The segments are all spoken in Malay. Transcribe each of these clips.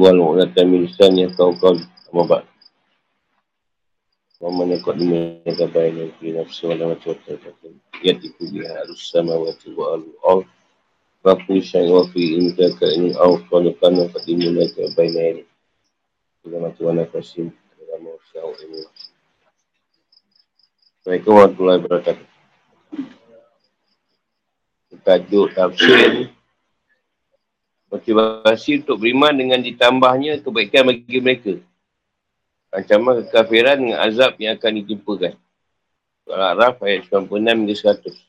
wal mu'latan min lisani kau kau amma ba'd wa man yaqad min kabaina fi nafsi wa lam tawakkal yatiku biha arus samawati wa al ard wa kullu shay'in wa fi inka ka in aw qalqan qadimun laka baina yadi ila ma tuwana kasim dalam usaha ini Assalamualaikum warahmatullahi wabarakatuh. Tajuk tafsir motivasi untuk beriman dengan ditambahnya kebaikan bagi mereka. Ancaman kekafiran dengan azab yang akan ditimpakan. Surah Al-Araf ayat 96 hingga 100.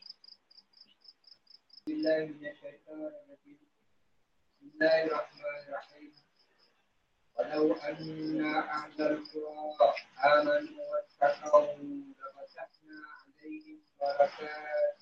ولو أن أهل القرى آمنوا واتقوا لفتحنا عليهم بركات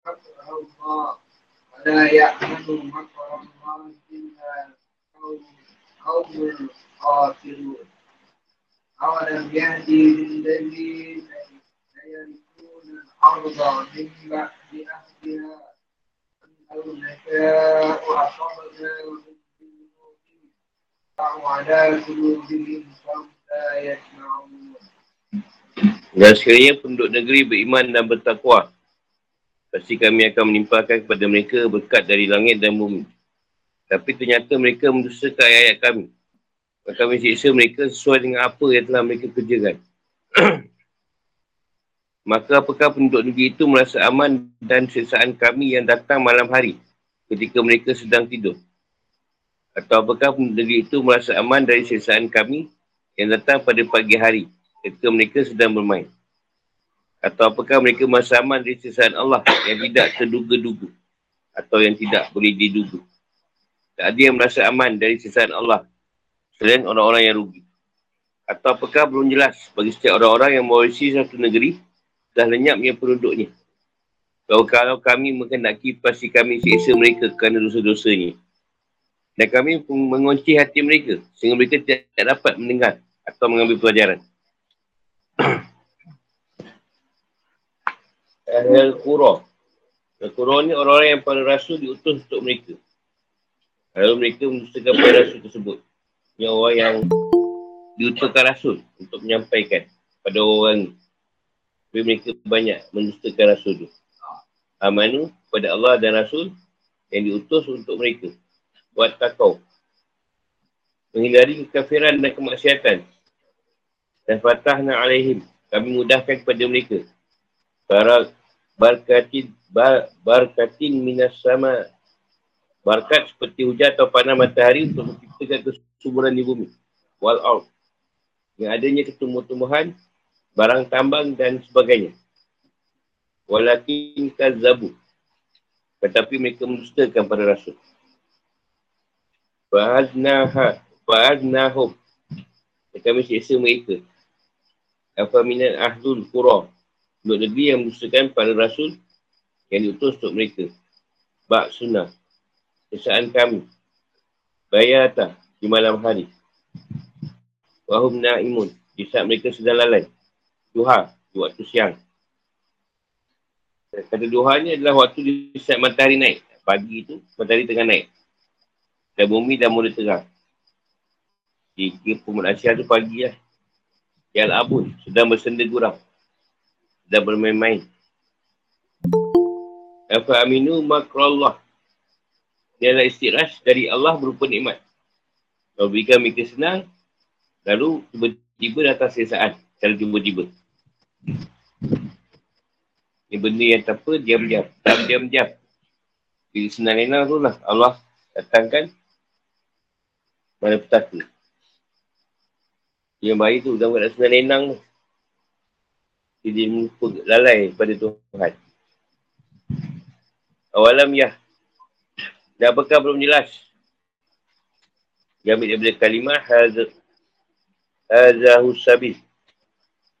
مكر الله ولا يأمن مكر الله إلا قوم الخاسرون أولم يهدي للذين يرثون الأرض من بعد أهلها أن لو نشاء أصبناهم بذنوبهم أو على قلوبهم فهم لا يسمعون Dan sekiranya penduduk negeri beriman dan bertakwa, Pasti kami akan menimpakan kepada mereka berkat dari langit dan bumi. Tapi ternyata mereka mendustakan ayat-ayat kami. Maka kami siksa mereka sesuai dengan apa yang telah mereka kerjakan. Maka apakah penduduk negeri itu merasa aman dan sesaan kami yang datang malam hari ketika mereka sedang tidur? Atau apakah penduduk negeri itu merasa aman dari sesaan kami yang datang pada pagi hari ketika mereka sedang bermain? Atau apakah mereka merasa aman dari sesaan Allah yang tidak terduga-duga atau yang tidak boleh diduga. Tak ada yang merasa aman dari sesaan Allah selain orang-orang yang rugi. Atau apakah belum jelas bagi setiap orang-orang yang mewarisi satu negeri dah lenyapnya penduduknya. Kalau, kalau kami mengendaki pasti kami siksa mereka kerana dosa-dosanya. Dan kami mengunci hati mereka sehingga mereka tidak dapat mendengar atau mengambil pelajaran. Ahlul Qura. Ahlul Qura ni orang-orang yang para rasul diutus untuk mereka. Lalu mereka mendustakan para rasul tersebut. Ini orang yang diutuskan rasul untuk menyampaikan pada orang ni. Tapi mereka banyak mendustakan rasul tu. Amanu pada Allah dan Rasul yang diutus untuk mereka. Buat takau. Menghindari kekafiran dan kemaksiatan. Dan fatahna alaihim. Kami mudahkan kepada mereka. Para barkatin bar, barkatin minas sama. Barkat seperti hujan atau panas matahari untuk menciptakan kesuburan di bumi. Wal out yang adanya ketumbuh-tumbuhan barang tambang dan sebagainya. Walakin kazabu. Tetapi mereka mendustakan pada rasul. Fa'adnaha Fa'adnahum. Kami siksa mereka. Apa minat ahlul qura Penduduk negeri yang mendustakan para rasul yang diutus untuk mereka. Bak sunnah. Kesaan kami. Bayata di malam hari. Wahum na'imun. Di saat mereka sedang lalai. Duha di waktu siang. Kata duha ni adalah waktu di saat matahari naik. Pagi tu matahari tengah naik. Dan bumi dah mula terang. Jika pemuda Asia tu pagi lah. Yang abun sedang bersenda gurau dan bermain-main. Apa aminu makrallah. Dia adalah istirahat dari Allah berupa nikmat. Kalau berikan mereka senang, lalu tiba-tiba datang sesaan. Secara tiba-tiba. Ini benda yang tak apa, diam-diam. Diam-diam-diam. Bila senang enak tu lah, Allah datangkan mana petaka. Yang baik tu, dah buat senang enang tu dia lalai pada Tuhan. Awalam ya. Dan apakah belum jelas Yang ambil daripada kalimah Hazahu sabil.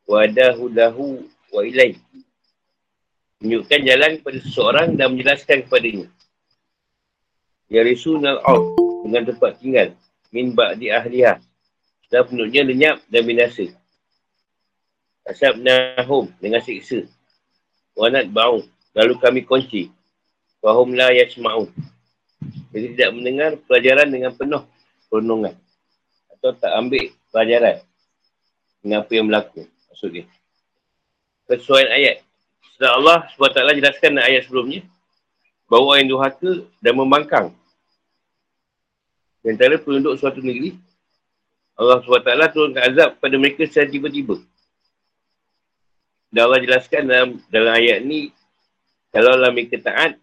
Wadahu lahu wa ilai. Menunjukkan jalan kepada seseorang dan menjelaskan kepadanya. Ya risunal al dengan tempat tinggal. Min ba'di ahliha. Dan penduduknya lenyap dan binasa. Asab nahum dengan siksa. Wanat ba'u. Lalu kami kunci. Wahum la yasma'u. Jadi tidak mendengar pelajaran dengan penuh perundungan. Atau tak ambil pelajaran dengan apa yang berlaku. Maksudnya. Kesuaian ayat. Setelah Allah SWT jelaskan dalam ayat sebelumnya. Bahawa yang duhaka dan membangkang. Di antara penduduk suatu negeri. Allah SWT turunkan azab pada mereka secara tiba-tiba. Dan Allah jelaskan dalam, dalam ayat ni, kalau Allah mereka taat,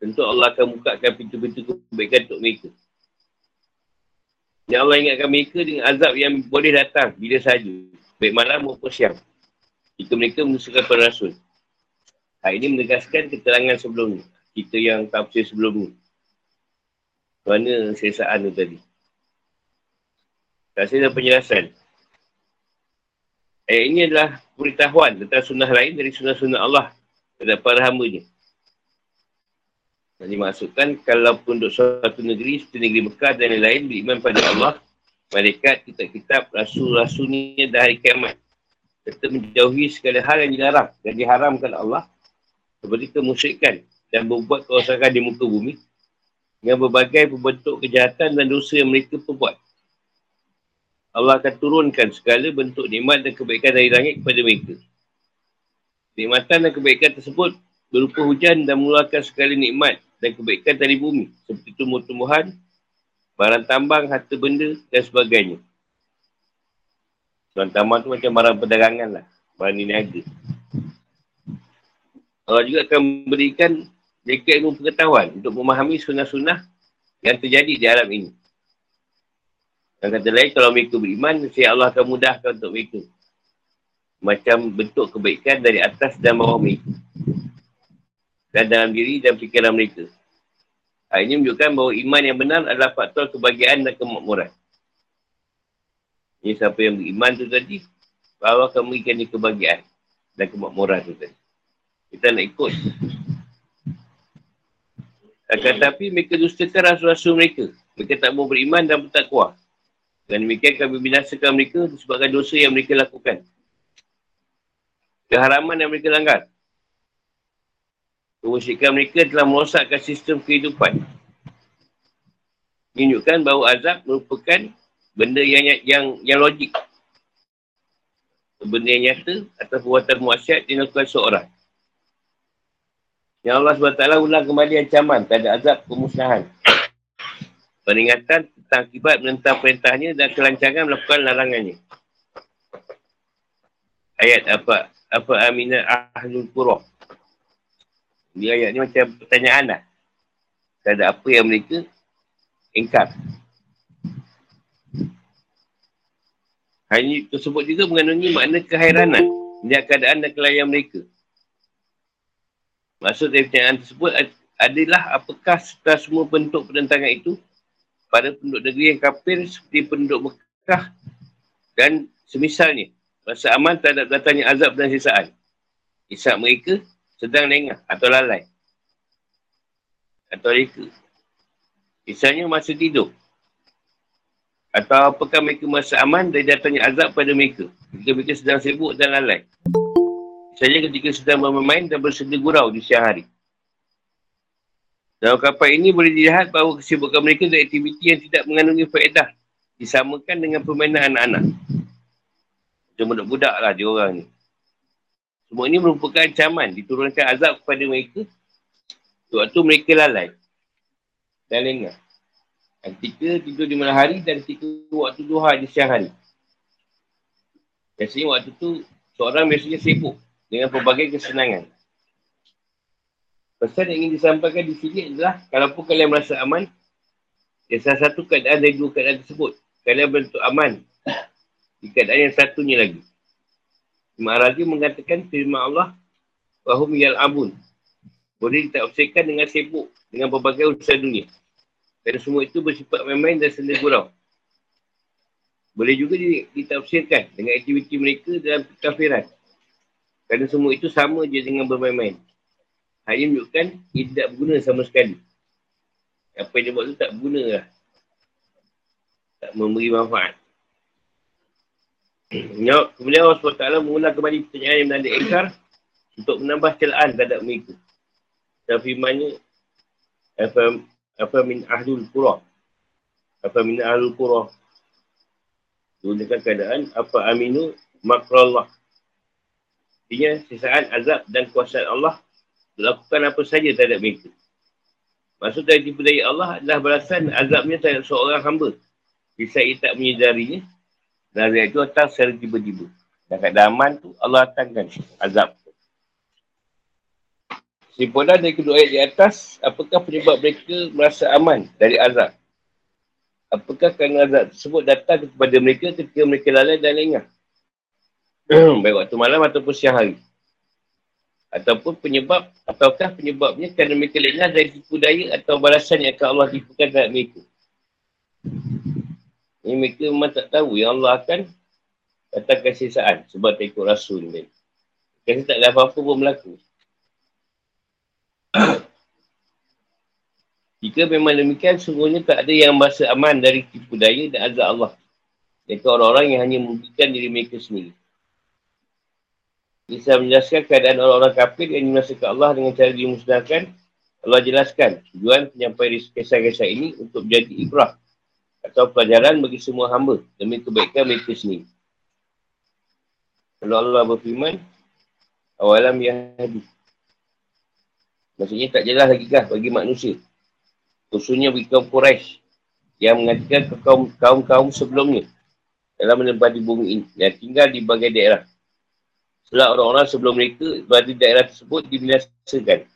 tentu Allah akan bukakan pintu-pintu kebaikan untuk mereka. Ya Allah ingatkan mereka dengan azab yang boleh datang bila sahaja. Baik malam maupun siang. Jika mereka menusukan para rasul. Hal ini menegaskan keterangan sebelum ni. Kita yang tafsir sebelum ni. Mana sesaan tu tadi. Tak ada penjelasan. Ayat ini adalah pemberitahuan tentang sunnah lain dari sunnah-sunnah Allah kepada para hambanya. Dan dimaksudkan kalau penduduk suatu negeri seperti negeri Mekah dan lain-lain beriman pada Allah, malaikat, kitab-kitab, rasul-rasulnya dan hari kiamat. Serta menjauhi segala hal yang dilarang dan diharamkan Allah seperti kemusyrikan dan membuat kerosakan di muka bumi dengan berbagai bentuk kejahatan dan dosa yang mereka perbuat. Allah akan turunkan segala bentuk nikmat dan kebaikan dari langit kepada mereka. Nikmatan dan kebaikan tersebut berupa hujan dan mengeluarkan segala nikmat dan kebaikan dari bumi seperti tumbuh-tumbuhan, barang tambang, harta benda dan sebagainya. Barang tambang tu macam barang perdagangan lah. Barang niaga. Allah juga akan memberikan mereka ilmu pengetahuan untuk memahami sunnah-sunnah yang terjadi di alam ini. Dan kata lain, kalau mereka beriman, saya Allah akan mudahkan untuk mereka. Macam bentuk kebaikan dari atas dan bawah mereka. Dan dalam diri dan fikiran mereka. Hal ini menunjukkan bahawa iman yang benar adalah faktor kebahagiaan dan kemakmuran. Ini siapa yang beriman tu tadi, bahawa akan memberikan dia kebahagiaan dan kemakmuran tu tadi. Kita nak ikut. Akan tapi mereka dustakan rasul-rasul mereka. Mereka tak mau beriman dan bertakwa. Dan demikian kami binasakan mereka disebabkan dosa yang mereka lakukan. Keharaman yang mereka langgar. Kemusikan mereka telah merosakkan sistem kehidupan. Menunjukkan bahawa azab merupakan benda yang yang yang logik. Benda yang nyata atau perbuatan muasyad yang dilakukan seorang. Yang Allah SWT ulang kembali ancaman terhadap azab pemusnahan. Peringatan akibat menentang perintahnya dan kelancangan melakukan larangannya. Ayat apa? Apa aminah ahlul qurah? Ini ayat ni macam pertanyaan lah. Tak ada apa yang mereka ingkar. Ini tersebut juga mengandungi makna kehairanan melihat keadaan dan kelayan mereka. Maksud dari pertanyaan tersebut adalah apakah setelah semua bentuk penentangan itu pada penduduk negeri yang kafir seperti penduduk Mekah dan semisalnya rasa aman terhadap datangnya azab dan sisaan. Isap mereka sedang lengah atau lalai. Atau reka. Misalnya masa tidur. Atau apakah mereka merasa aman dari datangnya azab pada mereka ketika mereka sedang sibuk dan lalai. Misalnya ketika sedang bermain dan bersedia gurau di siang hari. Dalam kapal ini boleh dilihat bahawa kesibukan mereka dari aktiviti yang tidak mengandungi faedah disamakan dengan permainan anak-anak. Macam budak-budak lah dia orang ni. Semua ini merupakan ancaman diturunkan azab kepada mereka waktu mereka lalai dan lengah. Ketika tidur di malam hari dan ketika waktu duha di siang hari. Biasanya waktu tu seorang biasanya sibuk dengan pelbagai kesenangan. Pesan yang ingin disampaikan di sini adalah kalaupun kalian merasa aman, ya salah satu keadaan dari dua keadaan tersebut. Kalian bentuk aman di keadaan yang satunya lagi. Imam Razi mengatakan firman Allah wahum yal abun. Boleh ditafsirkan dengan sibuk dengan berbagai urusan dunia. Kerana semua itu bersifat main-main dan senda gurau. Boleh juga ditafsirkan dengan aktiviti mereka dalam kafiran. Kerana semua itu sama je dengan bermain-main. Hanya menunjukkan ia tidak berguna sama sekali. Apa yang dia buat tu tak berguna lah. Tak memberi manfaat. Kemudian Allah SWT mengulang kembali pertanyaan yang menanda ekar untuk menambah celaan terhadap mereka. Dan firmannya, apa min ahlul qura? Apa min ahlul qura? Gunakan keadaan apa aminu makrallah. Artinya, sisaan azab dan kuasa Allah lakukan apa saja terhadap mereka. Maksud dari tipu daya Allah adalah balasan azabnya terhadap seorang hamba. Bisa ia tak menyedarinya. Dan azab itu datang secara tiba-tiba. Dan kat aman tu Allah datangkan azab. Simpulan dari kedua ayat di atas, apakah penyebab mereka merasa aman dari azab? Apakah kerana azab tersebut datang kepada mereka ketika mereka lalai dan lengah? Baik waktu malam ataupun siang hari ataupun penyebab ataukah penyebabnya kerana mereka lengah dari tipu daya atau balasan yang akan Allah tipukan terhadap mereka. Ini mereka memang tak tahu yang Allah akan datangkan sisaan sebab tak ikut rasul ni. Kasi tak ada apa-apa pun berlaku. Jika memang demikian, sungguhnya tak ada yang merasa aman dari tipu daya dan azab Allah. Mereka orang-orang yang hanya memberikan diri mereka sendiri. Bisa menjelaskan keadaan orang-orang kafir yang dimasukkan Allah dengan cara dimusnahkan. Allah jelaskan tujuan penyampaian kisah-kisah ini untuk menjadi ibrah atau pelajaran bagi semua hamba demi kebaikan mereka sendiri. Kalau Allah berfirman, awalam ya hadis. Maksudnya tak jelas lagi kah bagi manusia. Khususnya bagi kaum Quraisy yang mengatakan ke kaum-kaum sebelumnya dalam menempati bumi ini dan tinggal di bagai daerah setelah orang-orang sebelum mereka berada di daerah tersebut dibinasakan.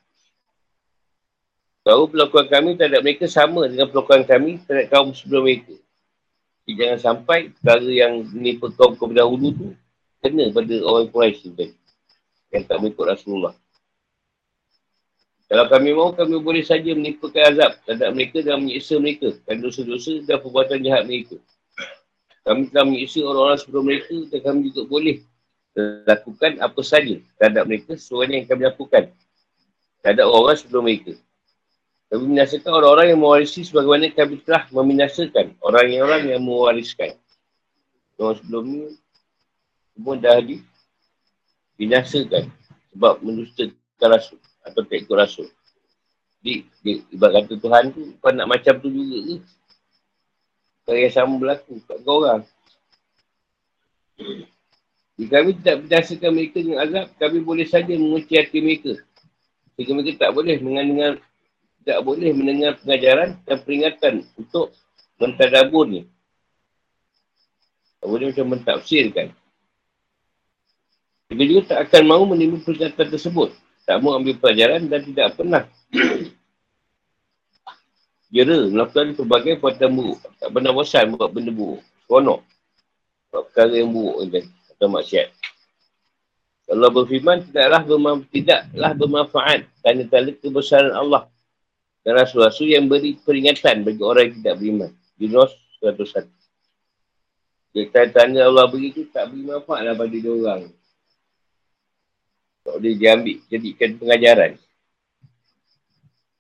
Tahu pelakuan kami terhadap mereka sama dengan pelakuan kami terhadap kaum sebelum mereka. Jadi jangan sampai perkara yang menipu kaum kaum dahulu tu kena pada orang Quraisy tu yang tak mengikut Rasulullah. Kalau kami mahu, kami boleh saja menipukan azab terhadap mereka dan menyiksa mereka dan dosa-dosa dan perbuatan jahat mereka. Kami telah menyiksa orang-orang sebelum mereka dan kami juga boleh lakukan apa saja terhadap mereka sesuai yang kami lakukan terhadap orang sebelum mereka. Kami minasakan orang-orang yang mewarisi sebagaimana kami telah meminasakan orang-orang yang mewariskan. Orang sebelum ni semua dah di binasakan sebab mendustakan rasul atau tak ikut rasul. Jadi, di, ibarat kata Tuhan tu, kau nak macam tu juga ke? Kau yang sama berlaku kat kau orang. Jika kami tidak berdasarkan mereka dengan azab, kami boleh saja mengunci hati mereka. Jika mereka tak boleh mendengar, tak boleh mendengar pengajaran dan peringatan untuk mentadaburnya. Tak boleh macam mentafsirkan. Mereka juga tak akan mahu menerima peringatan tersebut. Tak mahu ambil pelajaran dan tidak pernah jera melakukan pelbagai perbuatan buruk. Tak pernah bosan buat benda buruk. Seronok. Buat perkara yang buruk. Kan? Atau maksiat. Allah berfirman, tidaklah, berma- tidaklah bermanfaat kerana tanda kebesaran Allah dan Rasul-Rasul yang beri peringatan bagi orang yang tidak beriman. Yunus 101. Jadi tanda Allah beri itu tak beri manfaat lah pada dia orang. Tak boleh diambil, jadikan pengajaran.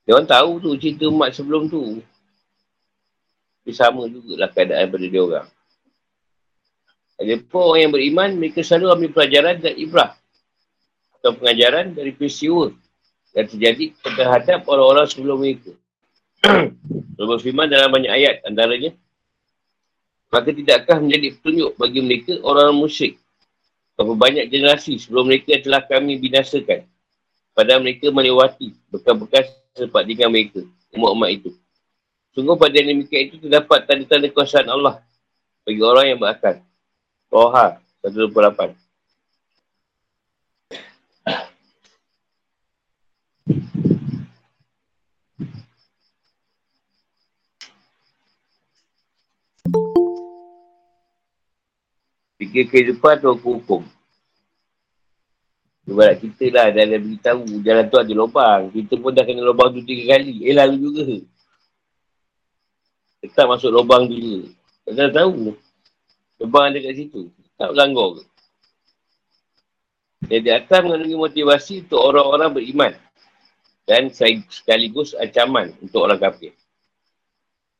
Dia orang tahu tu cerita umat sebelum tu. Dia sama jugalah keadaan pada dia orang. Ada pun orang yang beriman, mereka selalu ambil pelajaran dan ibrah. Atau pengajaran dari peristiwa yang terjadi terhadap orang-orang sebelum mereka. Allah berfirman dalam banyak ayat antaranya. Maka tidakkah menjadi petunjuk bagi mereka orang musyrik. Berapa banyak generasi sebelum mereka telah kami binasakan. Pada mereka melewati bekas-bekas sempat dengan mereka. Umat-umat itu. Sungguh pada yang demikian itu terdapat tanda-tanda kuasaan Allah bagi orang yang berakal. Toha 128. Fikir kehidupan atau hukum. Sebab kita lah dah ada beritahu jalan tu ada lubang. Kita pun dah kena lubang tu tiga kali. Eh lalu juga. Tetap masuk lubang juga. Tak tahu. Terbang ada kat situ. Tak langgar ke? Jadi atas mengandungi motivasi untuk orang-orang beriman. Dan sekaligus ancaman untuk orang kafir.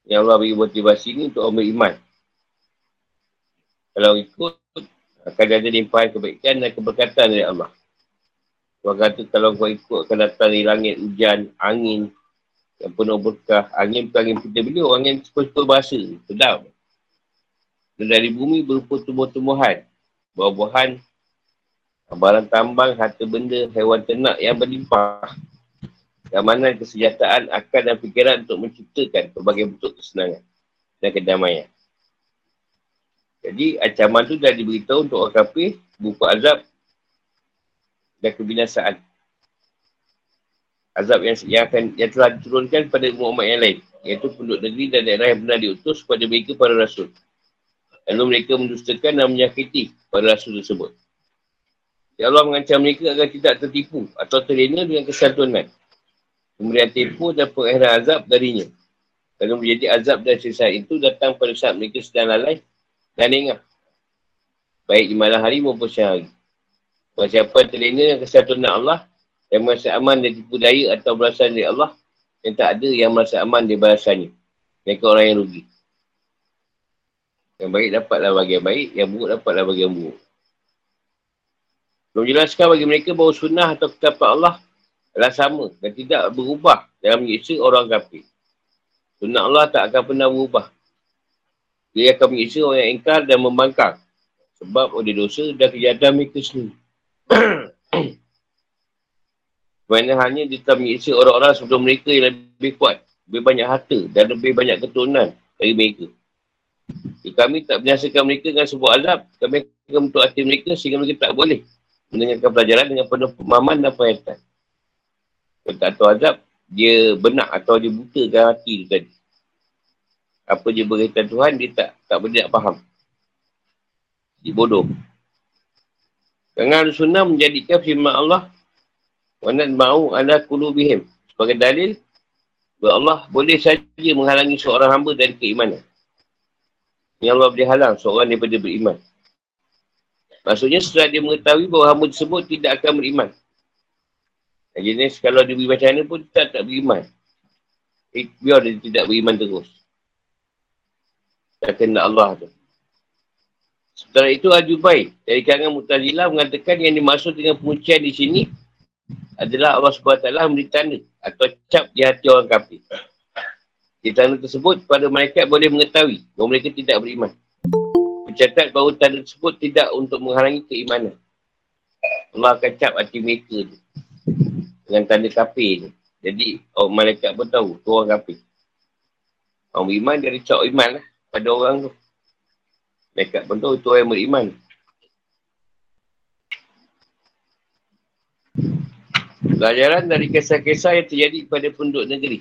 Yang Allah beri motivasi ni untuk orang beriman. Kalau ikut, akan ada limpahan kebaikan dan keberkatan dari Allah. Tuhan kata kalau kau ikut akan datang dari langit hujan, angin yang penuh berkah. Angin bukan angin kita beliau, angin suka-suka bahasa. Sedap. Dari bumi berupa tumbuh-tumbuhan, buah-buahan, barang tambang, harta benda, hewan ternak yang berlimpah. Mana kesejahteraan akal dan fikiran untuk menciptakan berbagai bentuk kesenangan dan kedamaian. Jadi ancaman tu dah diberitahu untuk orang kafir berupa azab dan kebinasaan. Azab yang, yang, akan, yang telah diturunkan pada umat yang lain. Iaitu penduduk negeri dan daerah yang benar diutus kepada mereka para rasul. Lalu mereka mendustakan dan menyakiti para rasul tersebut. Ya Allah mengancam mereka agar tidak tertipu atau terlena dengan kesantunan. Kemudian tipu dan pengakhiran azab darinya. Lalu menjadi azab dan sisa itu datang pada saat mereka sedang lalai dan ingat. Baik di malam hari maupun siang hari. Buat siapa terlena dengan kesatuan Allah yang merasa aman dan tipu daya atau balasan dari Allah yang tak ada yang merasa aman di balasannya. Mereka orang yang rugi. Yang baik dapatlah bagian baik, yang buruk dapatlah bagian buruk. Belum jelaskan bagi mereka bahawa sunnah atau ketapan Allah adalah sama dan tidak berubah dalam menyiksa orang kafir. Sunnah Allah tak akan pernah berubah. Dia akan menyiksa orang yang ingkar dan membangkang. Sebab oleh dosa dan kejahatan mereka sendiri. Kerana hanya dia telah menyiksa orang-orang sebelum mereka yang lebih kuat, lebih banyak harta dan lebih banyak keturunan dari mereka. Jadi kami tak menyaksikan mereka dengan sebuah azab, kami akan untuk hati mereka sehingga mereka tak boleh mendengarkan pelajaran dengan penuh pemahaman dan pengertian. Kalau tak tahu azab, dia benak atau dia buta ke hati tu tadi. Apa dia berkaitan Tuhan, dia tak tak boleh nak faham. Dia bodoh. Jangan sunnah menjadikan firman Allah Wanat ma'u ala kulubihim Sebagai dalil Bahawa Allah boleh saja menghalangi seorang hamba dari keimanan Yang Allah boleh halang seorang daripada beriman. Maksudnya setelah dia mengetahui bahawa hamba tersebut tidak akan beriman. Dan jenis kalau dia beriman macam pun tak tak beriman. Eh, Biar dia tidak beriman terus. Tak kena Allah tu. Setelah itu Ajubai dari kalangan Mutazilah mengatakan yang dimaksud dengan pengucian di sini adalah Allah SWT memberi tanda atau cap di hati orang kafir. Di tanda tersebut pada mereka boleh mengetahui bahawa mereka tidak beriman. Mencatat bahawa tanda tersebut tidak untuk menghalangi keimanan. Allah akan cap hati mereka tu. Dengan tanda kafir ni. Jadi orang malaikat pun tahu tu orang kafir. Orang beriman dia cap iman lah pada orang tu. Mereka pun tahu itu orang beriman. Pelajaran dari kisah-kisah yang terjadi pada penduduk negeri.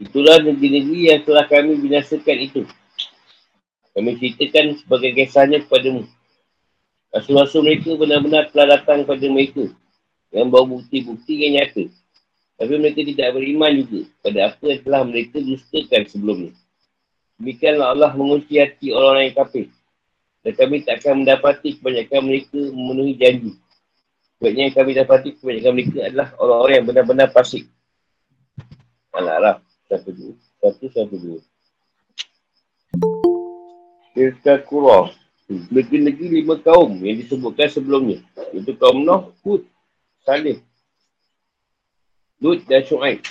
Itulah negeri-negeri yang telah kami binasakan itu. Kami ceritakan sebagai kisahnya kepada mu. Rasul-rasul mereka benar-benar telah datang kepada mereka yang bawa bukti-bukti yang nyata. Tapi mereka tidak beriman juga pada apa yang telah mereka dustakan sebelumnya. Demikianlah Allah mengunci hati orang-orang yang kafir. Dan kami tak akan mendapati kebanyakan mereka memenuhi janji. Sebabnya yang kami dapati kebanyakan mereka adalah orang-orang yang benar-benar pasik. Al-Araf. Satu, dua. Satu, satu, dua. Tilka kurah. Negeri-negeri lima kaum yang disebutkan sebelumnya. Itu kaum Noh, Hud, Salih, Lut dan Shu'aib.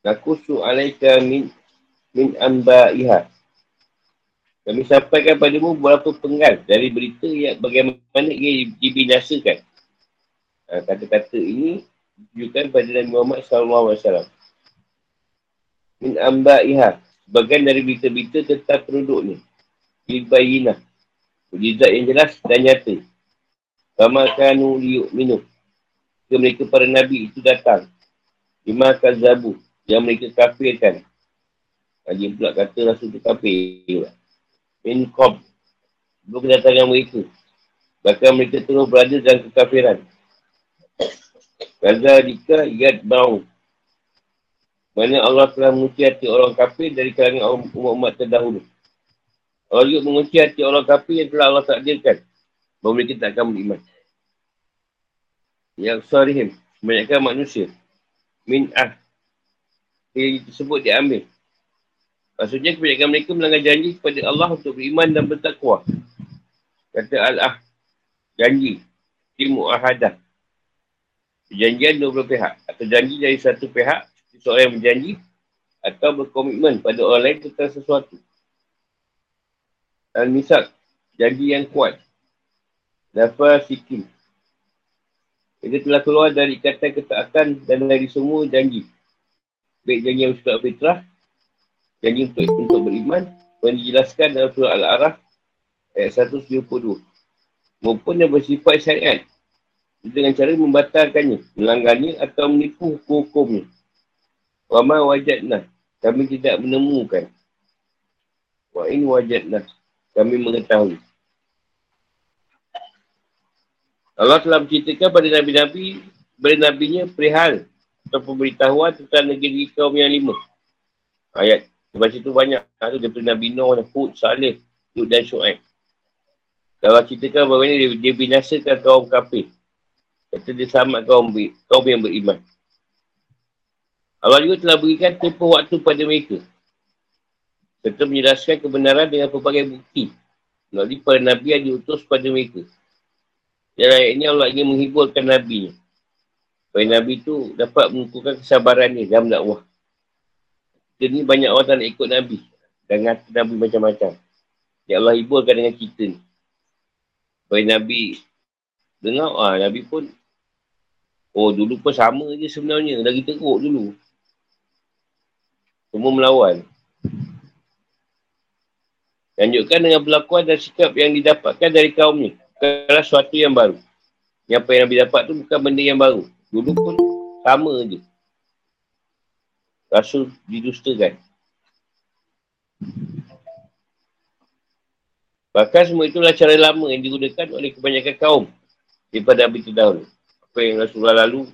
Nakusu alaika min min iha. Kami sampaikan padamu beberapa penggal dari berita yang bagaimana ia dibinasakan. Ha, kata-kata ini ditujukan pada Nabi Muhammad SAW. Min amba'iha. Sebagian dari berita-berita tentang penduduk ni. Ibayinah. Mujizat yang jelas dan nyata. Kama kanu liyuk minum. Jika mereka para Nabi itu datang. Lima kazabu. Yang mereka kafirkan. Haji pula kata rasul itu kafir. Kob. Sebelum kedatangan mereka. Bahkan mereka terus berada dalam kekafiran. Kaza jika yad bau. Mana Allah telah menguci hati orang kafir dari kalangan umat-umat terdahulu. Allah juga mengunci hati orang kafir yang telah Allah takdirkan. Bahawa mereka tak akan beriman. Yang sarihim. Kebanyakan manusia. Min ah. Yang tersebut diambil. Maksudnya kebanyakan mereka melanggar janji kepada Allah untuk beriman dan bertakwa. Kata Al-Ah janji di mu'ahadah. Perjanjian dua belah pihak. Atau janji dari satu pihak, seorang yang berjanji, atau berkomitmen pada orang lain tentang sesuatu. Al-Misak, janji yang kuat. Dafa Sikim. Ia telah keluar dari ikatan ketaatan dan dari semua janji. Baik janji yang bersifat fitrah, janji untuk, untuk beriman, yang dijelaskan dalam surah Al-Araf ayat 172 maupun yang bersifat syariat dengan cara membatalkannya, melanggarnya atau menipu hukum-hukumnya. Wama wajadna, kami tidak menemukan. Wa in wajadna, kami mengetahui. Allah telah menceritakan pada Nabi-Nabi, pada Nabi-Nya perihal atau pemberitahuan tentang negeri kaum yang lima. Ayat. Sebab itu banyak. Ada daripada Nabi Nuh, Hud, Salih, Yud dan Shu'aib. Kalau ceritakan ini dia, dia binasakan kaum kafir. Kata dia selamat kaum, kaum yang beriman. Allah juga telah berikan tempoh waktu pada mereka. Serta menjelaskan kebenaran dengan pelbagai bukti. Melalui para Nabi yang diutus pada mereka. Dan ayat ini Allah ingin menghiburkan Nabi. Supaya Nabi itu dapat mengukuhkan kesabaran ni dalam dakwah. Kita ni banyak orang tak nak ikut Nabi. Dan ngata Nabi macam-macam. Ya Allah hiburkan dengan kita ni. Supaya Nabi dengar, ah Nabi pun oh dulu pun sama je sebenarnya. Lagi teruk dulu. Semua melawan. Lanjutkan dengan pelakuan dan sikap yang didapatkan dari kaum ni. Bukanlah sesuatu yang baru. Yang apa yang Nabi dapat tu bukan benda yang baru. Dulu pun sama je. Rasul didustakan. Bahkan semua itulah cara lama yang digunakan oleh kebanyakan kaum daripada Nabi terdahulu. Apa yang Rasulullah lalu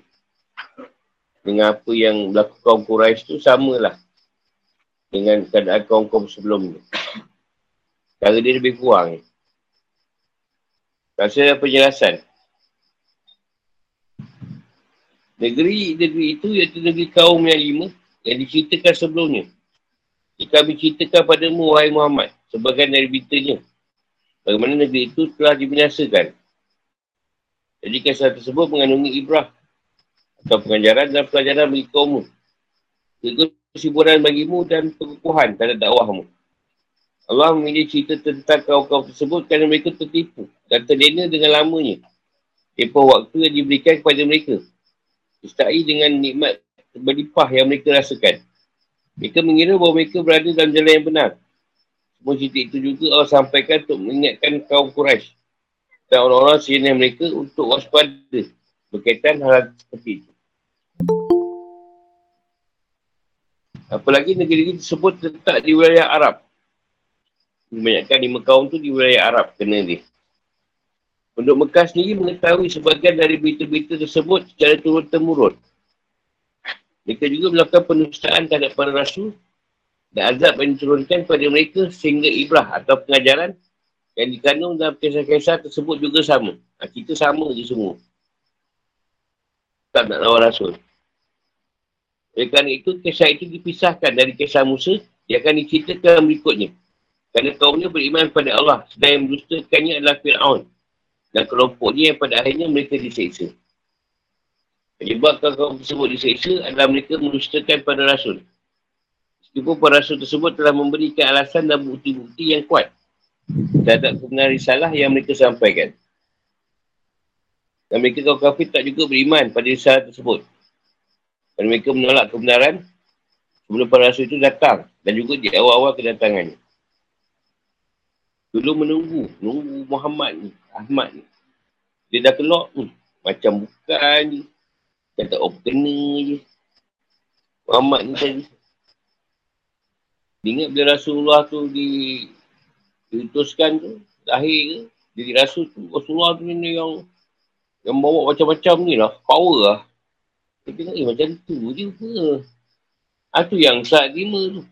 dengan apa yang berlaku kaum Quraisy tu samalah dengan keadaan kaum-kaum sebelumnya. Cara dia lebih kurang. Rasa penjelasan. Negeri-negeri itu iaitu negeri kaum yang lima yang diceritakan sebelumnya. Jika kami ceritakan padamu, wahai Muhammad, sebagian dari beritanya, Bagaimana negeri itu telah dibinasakan. Jadi kisah tersebut mengandungi ibrah atau pengajaran dan pelajaran bagi kaummu. Juga kesiburan bagimu dan kekukuhan terhadap dakwahmu. Allah memilih cerita tentang kaum-kaum tersebut kerana mereka tertipu dan terlena dengan lamanya. Tempoh waktu yang diberikan kepada mereka. Istai dengan nikmat berlimpah yang mereka rasakan. Mereka mengira bahawa mereka berada dalam jalan yang benar. Semua cerita itu juga Allah sampaikan untuk mengingatkan kaum Quraisy dan orang-orang sini mereka untuk waspada berkaitan hal seperti itu. Apalagi negeri ini tersebut terletak di wilayah Arab. Kebanyakan lima kaum tu di wilayah Arab kena dia. Penduduk Mekah sendiri mengetahui sebagian dari berita-berita tersebut secara turun-temurun. Mereka juga melakukan penustaan terhadap para rasul dan azab yang diturunkan kepada mereka sehingga ibrah atau pengajaran yang dikandung dalam kisah-kisah tersebut juga sama. Ha, kita sama je semua. Tak nak lawan Rasul. Oleh kerana itu, kisah itu dipisahkan dari kisah Musa, dia akan diceritakan berikutnya. Kerana kaumnya beriman kepada Allah, sedang yang adalah Fir'aun. Dan kelompoknya yang pada akhirnya mereka diseksa. Penyebabkan kaum tersebut diseksa adalah mereka merustakan pada Rasul. Meskipun para rasul tersebut telah memberikan alasan dan bukti-bukti yang kuat terhadap kebenaran risalah yang mereka sampaikan. Dan mereka kaum kafir tak juga beriman pada risalah tersebut. Dan mereka menolak kebenaran sebelum para rasul itu datang. Dan juga di awal-awal kedatangannya. Dulu menunggu. Menunggu Muhammad ni. Ahmad ni. Dia dah kelok ni. Macam bukan ni. Kata oh kena je. Muhammad ni tadi. Dia ingat bila Rasulullah tu di diutuskan tu. Lahir ke. Jadi Rasul tu. Rasulullah tu ni yang yang bawa macam-macam ni lah. Power lah. Dia tengok eh macam tu je ke. Ha, tu yang saat lima tu.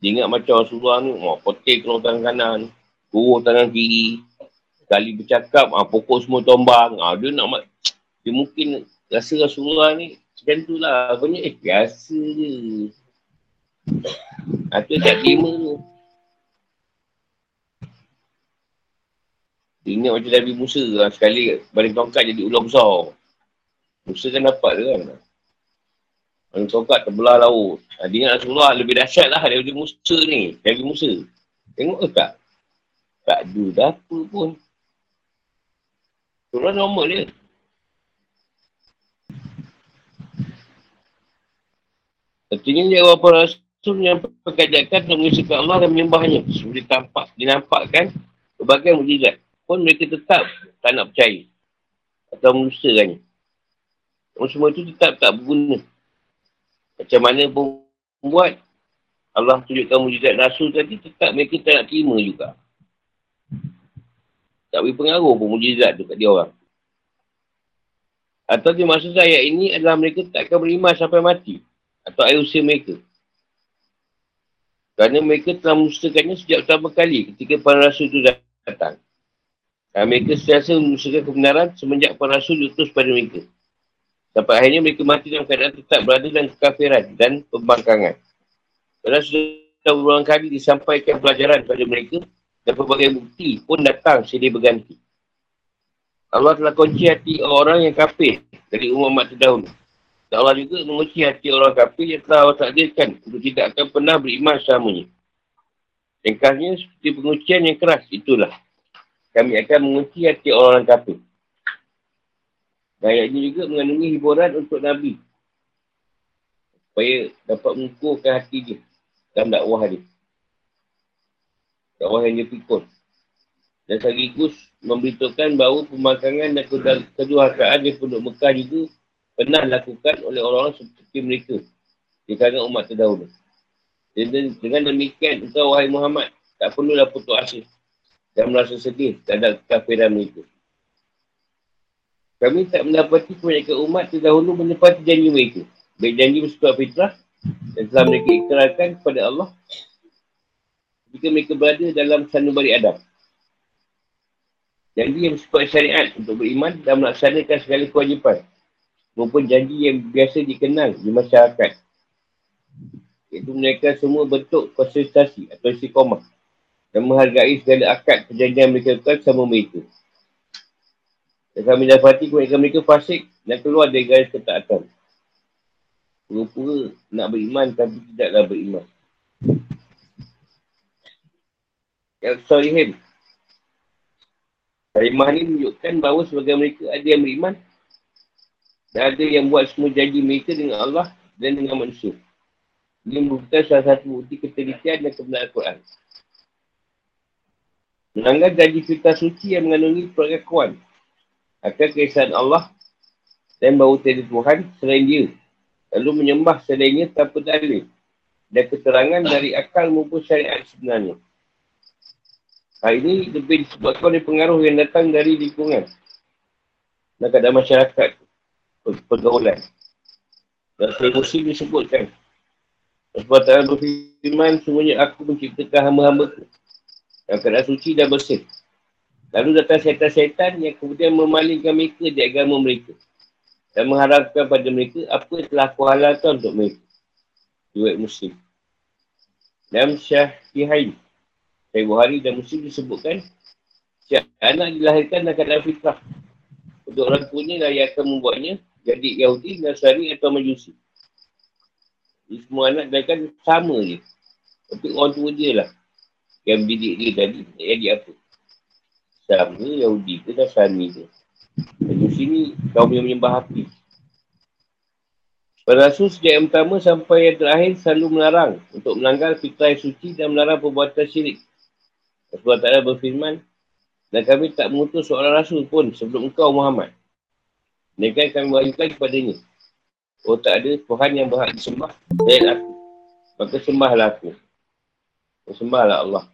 Dia ingat macam Rasulullah ni, oh, potek kalau tangan kanan, kurung tangan kiri, sekali bercakap, ah, pokok semua tombang. Ah, dia nak, dia mungkin rasa Rasulullah ni macam tu lah. Banyak, eh, biasa je. Ah, tu tak terima tu. Dia ingat macam Nabi Musa lah. Sekali balik tongkat jadi ular besar. Musa kan dapat tu kan. Balik tongkat terbelah laut. Ha, dia ingat Rasulullah lebih dahsyat lah daripada Musa ni. Nabi Musa. Tengok ke tak? Tak ada apa pun. Surah normal dia. Artinya dia apa rasul yang pekerjakan untuk mengisahkan Allah dan menyembahnya. Seperti tampak, dinampakkan berbagai mujizat. Pun mereka tetap tak nak percaya. Atau menusakannya. Namun semua itu tetap tak berguna. Macam mana pun buat, Allah tunjukkan mujizat rasul tadi, tetap mereka tak nak terima juga. Tak beri pengaruh pun mujizat tu kat dia orang. Atau dia maksud ayat ini adalah mereka tak akan beriman sampai mati. Atau air usia mereka. Kerana mereka telah memustakannya sejak pertama kali ketika para rasul itu datang. Dan mereka sentiasa memustakan kebenaran semenjak para rasul diutus pada mereka. Sampai akhirnya mereka mati dalam keadaan tetap berada dalam kekafiran dan pembangkangan. Kerana sudah berulang kali disampaikan pelajaran kepada mereka dan pelbagai bukti pun datang silih berganti. Allah telah kunci hati orang yang kafir dari umat terdahulu. Dan Allah juga mengunci hati orang kafir yang telah Allah takdirkan untuk tidak akan pernah beriman selamanya. Ringkasnya seperti pengucian yang keras, itulah. Kami akan mengunci hati orang kafir. Dan ayat ini juga mengandungi hiburan untuk Nabi. Supaya dapat mengukurkan hati dia dalam dakwah dia dakwah yang dia pikul. Dan sekaligus memberitahukan bahawa pemakanan dan kedua di penduduk Mekah juga pernah dilakukan oleh orang-orang seperti mereka di kalangan umat terdahulu. Dan dengan demikian, engkau wahai Muhammad, tak perlulah putus asa dan merasa sedih terhadap kafiran mereka. Kami tak mendapati kebanyakan umat terdahulu menepati janji mereka. Baik janji bersekuat fitrah dan telah mereka ikrarkan kepada Allah ketika mereka berada dalam sanubari Adam. Janji yang bersifat syariat untuk beriman dan melaksanakan segala kewajipan maupun janji yang biasa dikenal di masyarakat. Iaitu mereka semua bentuk konsentrasi atau istiqomah dan menghargai segala akad perjanjian mereka lakukan sama mereka. Dan kami dapati kebanyakan mereka fasik dan keluar dari garis ketaatan. Pura-pura nak beriman tapi tidaklah beriman. Al-Salihim. Kalimah ni menunjukkan bahawa sebagai mereka ada yang beriman dan ada yang buat semua janji mereka dengan Allah dan dengan manusia. Ini merupakan salah satu bukti ketelitian dan kebenaran Al-Quran. Melanggar janji kita suci yang mengandungi pengakuan akan keesaan Allah dan bahawa tiada Tuhan selain dia. Lalu menyembah selainnya tanpa dalil dan keterangan dari akal maupun syariat sebenarnya. Hal ini lebih disebabkan oleh pengaruh yang datang dari lingkungan dan keadaan masyarakat pergaulan. Dan saya muslim disebutkan. Sebab tak berfirman, semuanya aku menciptakan hamba-hamba yang keadaan suci dan bersih. Lalu datang syaitan-syaitan yang kemudian memalingkan mereka di agama mereka. Dan mengharapkan pada mereka apa yang telah aku halalkan untuk mereka. Duit muslim. Dalam syahihain. Sahih Buhari dan Muslim disebutkan Siap anak dilahirkan dalam keadaan fitrah. Untuk orang tuanya lah yang akan membuatnya jadi Yahudi, Nasrani atau Majusi. Jadi semua anak dilahirkan sama je. Untuk orang tua dia lah. Yang bidik dia tadi, jadi apa. Sama Yahudi ke Nasrani ke. Di sini kaum yang menyembah api. Para Rasul sejak yang pertama sampai yang terakhir selalu melarang untuk melanggar fitrah yang suci dan melarang perbuatan syirik. Rasulullah Ta'ala berfirman, dan kami tak mengutus seorang Rasul pun sebelum engkau Muhammad. Mereka kami wahyukan kepadanya. Oh tak ada Tuhan yang berhak disembah dan aku. Maka sembahlah aku. Sembahlah Allah.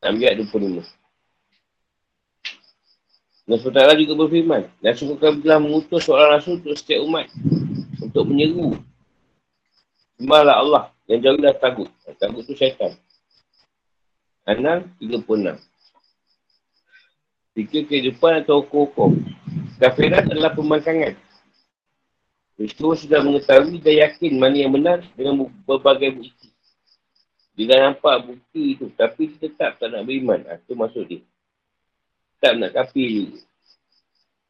Ayat 25. Dan SWT juga berfirman, dan sungguh kami telah mengutus seorang rasul untuk setiap umat untuk menyeru. Sembahlah Allah yang jauhlah tagut. Tagut tu syaitan. Anam 36. Fikir kehidupan atau hukum-hukum. Kafirat adalah pembangkangan. Mereka sudah mengetahui dan yakin mana yang benar dengan berbagai bukti. Bila nampak bukti itu, tapi tetap tak nak beriman. Itu ah, maksud dia tak nak kafir juga.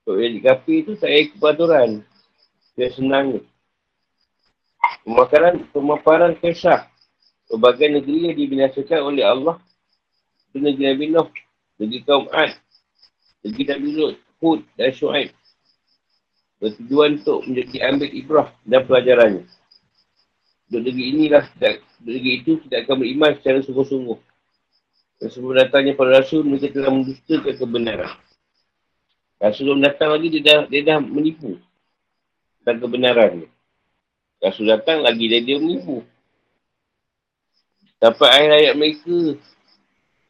Kalau jadi kafir tu tak payah kepaturan. Dia senang. Pemakaran, pemaparan kisah. Berbagai negeri yang dibinasakan oleh Allah. Itu negeri Nabi Nuh. Negeri kaum Ad. Negeri Nabi Lut, Hud dan Shu'aib. Bertujuan untuk menjadi ambil ibrah dan pelajarannya. Untuk negeri inilah, untuk negeri itu tidak akan beriman secara sungguh-sungguh. Dan sebelum datangnya para rasul, mereka telah mendustakan kebenaran. Rasul datang lagi, dia dah, dia dah menipu. Dan kebenaran. Rasul datang lagi, dia, dia menipu. Sampai akhir ayat mereka,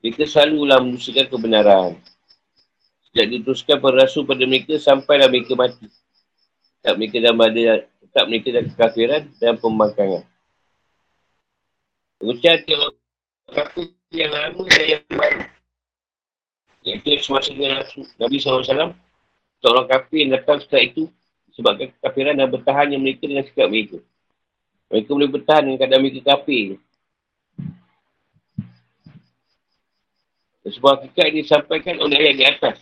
mereka selalulah mendustakan kebenaran. Sejak diteruskan para rasul pada mereka, sampailah mereka mati. Tak mereka dalam ada, tetap mereka dalam kekafiran dan pembangkangan. Mengucap tiap kata yang lama dan yang baru. Yang itu semasa dengan Nabi SAW, seorang kafir yang datang setelah itu sebabkan kekafiran dan bertahan yang mereka dengan sikap mereka. Mereka boleh bertahan dengan keadaan mereka kafir. Dan sebuah hakikat ini disampaikan oleh ayat di atas.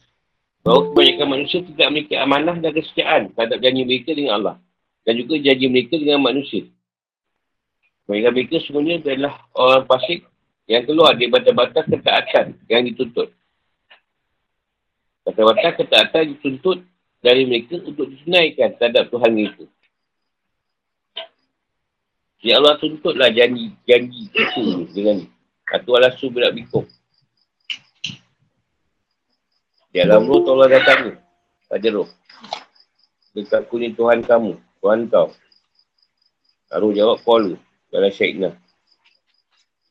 Bahawa kebanyakan manusia tidak memiliki amanah dan kesetiaan terhadap janji mereka dengan Allah. Dan juga janji mereka dengan manusia. Kebanyakan mereka semuanya adalah orang pasik yang keluar di batas-batas ketaatan yang dituntut. Batas-batas ketaatan dituntut dari mereka untuk disenaikan terhadap Tuhan mereka. Ya Allah tuntutlah janji janji itu dengan Atu alasu berat bikuk. Di dalam roh Allah datang pada roh. Dekat kuning Tuhan kamu, Tuhan kau. Lalu jawab pola dalam syaiknah.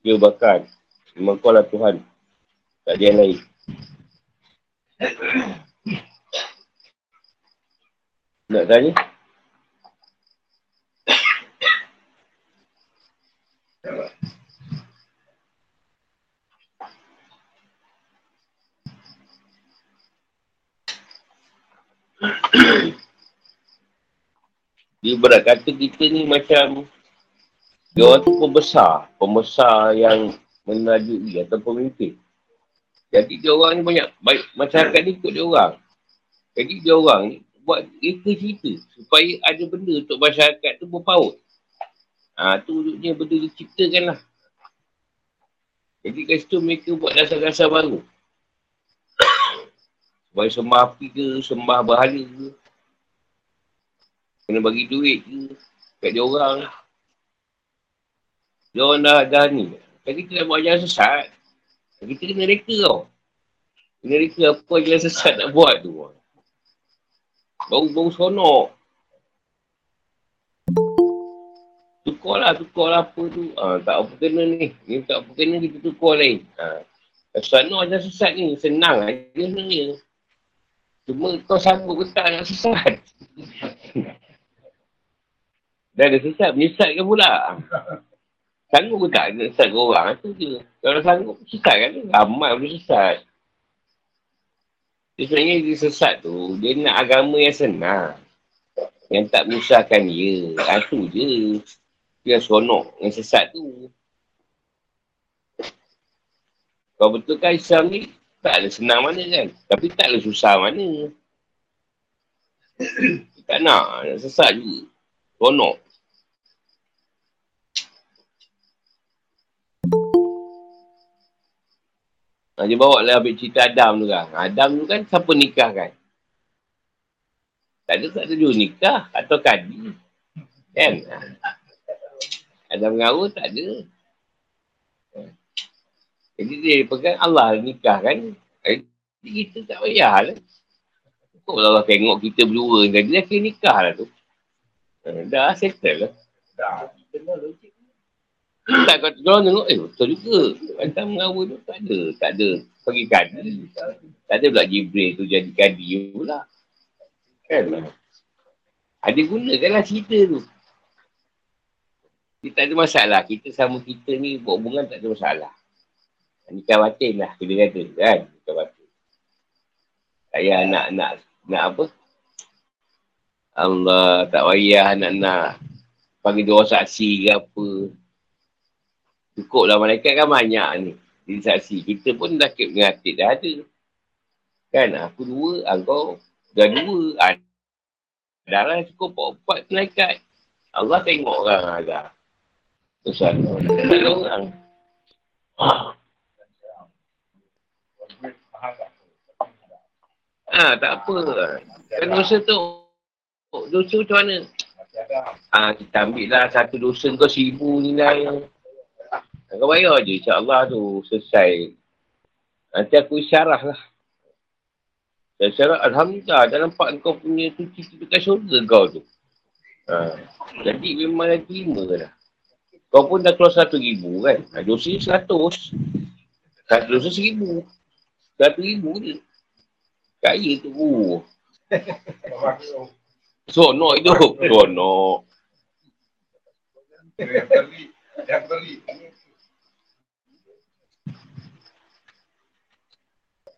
Dia bakar. Memang kau lah Tuhan. Tak ada yang lain. Nak tanya? Dia berat kata kita ni macam dia orang tu pembesar. Pembesar yang menajui atau pemimpin. Jadi dia orang ni banyak, baik, masyarakat ni ikut dia orang. Jadi dia orang ni buat reka cerita supaya ada benda untuk masyarakat tu berpaut. Ha, tu wujudnya benda diciptakan lah. Jadi kat situ mereka buat dasar-dasar baru. Supaya sembah api ke, sembah bahala ke. Kena bagi duit ke kat dia orang. Dia orang dah, dah ni. Jadi kita nak buat jalan sesat. Kita kena reka tau. Kena reka apa jalan sesat nak buat tu. Bau-bau sonok. Tukar lah, tukar lah apa tu. Ha, tak apa kena ni. Ni tak apa kena kita tukar lain. Ha. Sonok jalan sesat ni. Senang aja sebenarnya. Cuma kau sanggup ke tak nak sesat. Dah ada sesat, menyesatkan pula. Sanggup ke tak nak sesat ke orang? Itu je. Kalau sanggup, sesat kan? Ramai boleh sesat. Dia sebenarnya dia sesat tu, dia nak agama yang senang. Yang tak menyusahkan dia. Itu ha, je. Dia seronok yang sesat tu. Kalau betul kan Islam ni, tak ada senang mana kan? Tapi tak ada susah mana. tak nak, nak sesat juga. Seronok. Ha, dia bawa lah ambil cerita Adam tu kan. Adam tu kan siapa nikah kan? Tak ada, tak ada nikah atau kadi. Kan? Adam dengan tak ada. Jadi dia pegang Allah nikah kan. Jadi kita tak payah lah. Kok Allah tengok kita berdua ni. Dia akan nikah lah tu. Ha, dah settle lah. Dah. Tak kata orang tengok, eh betul juga. Kata mengawal tu tak ada. Tak ada. Pergi kadi. Tak ada pula Jibril tu jadi kadi pula. Kan? Ada gunakanlah cerita tu. Kita tak ada masalah. Kita sama kita ni buat hubungan tak ada masalah. Nikah batin lah. Kita kata kan. Nikah batin. Saya nak, nak, nak apa? Allah tak payah nak-nak panggil dua saksi ke apa. Cukup lah malaikat kan banyak ni. Jadi saksi. Kita pun dah kip dengan hati dah ada. Kan aku dua, engkau dah dua. Ah, dah lah cukup empat, empat malaikat. Allah tengok orang agak. Tusan. Tak ada orang. Ah, tak apa. Kan dosa tu. Dosa macam mana? Ah, kita ambil lah satu dosa kau seribu nilai. Kau bayar je insyaAllah tu selesai. Nanti aku isyarah lah. Dan isyarah Alhamdulillah dah nampak kau punya tu cerita dekat syurga kau tu. Ha. Jadi memang dah terima lah. Kau pun dah keluar satu ribu kan. Ha, dosa ni seratus. Satu dosa seribu. Satu ribu je. Kaya tu. Uh. Sonok itu. Sonok. Yang. Yang.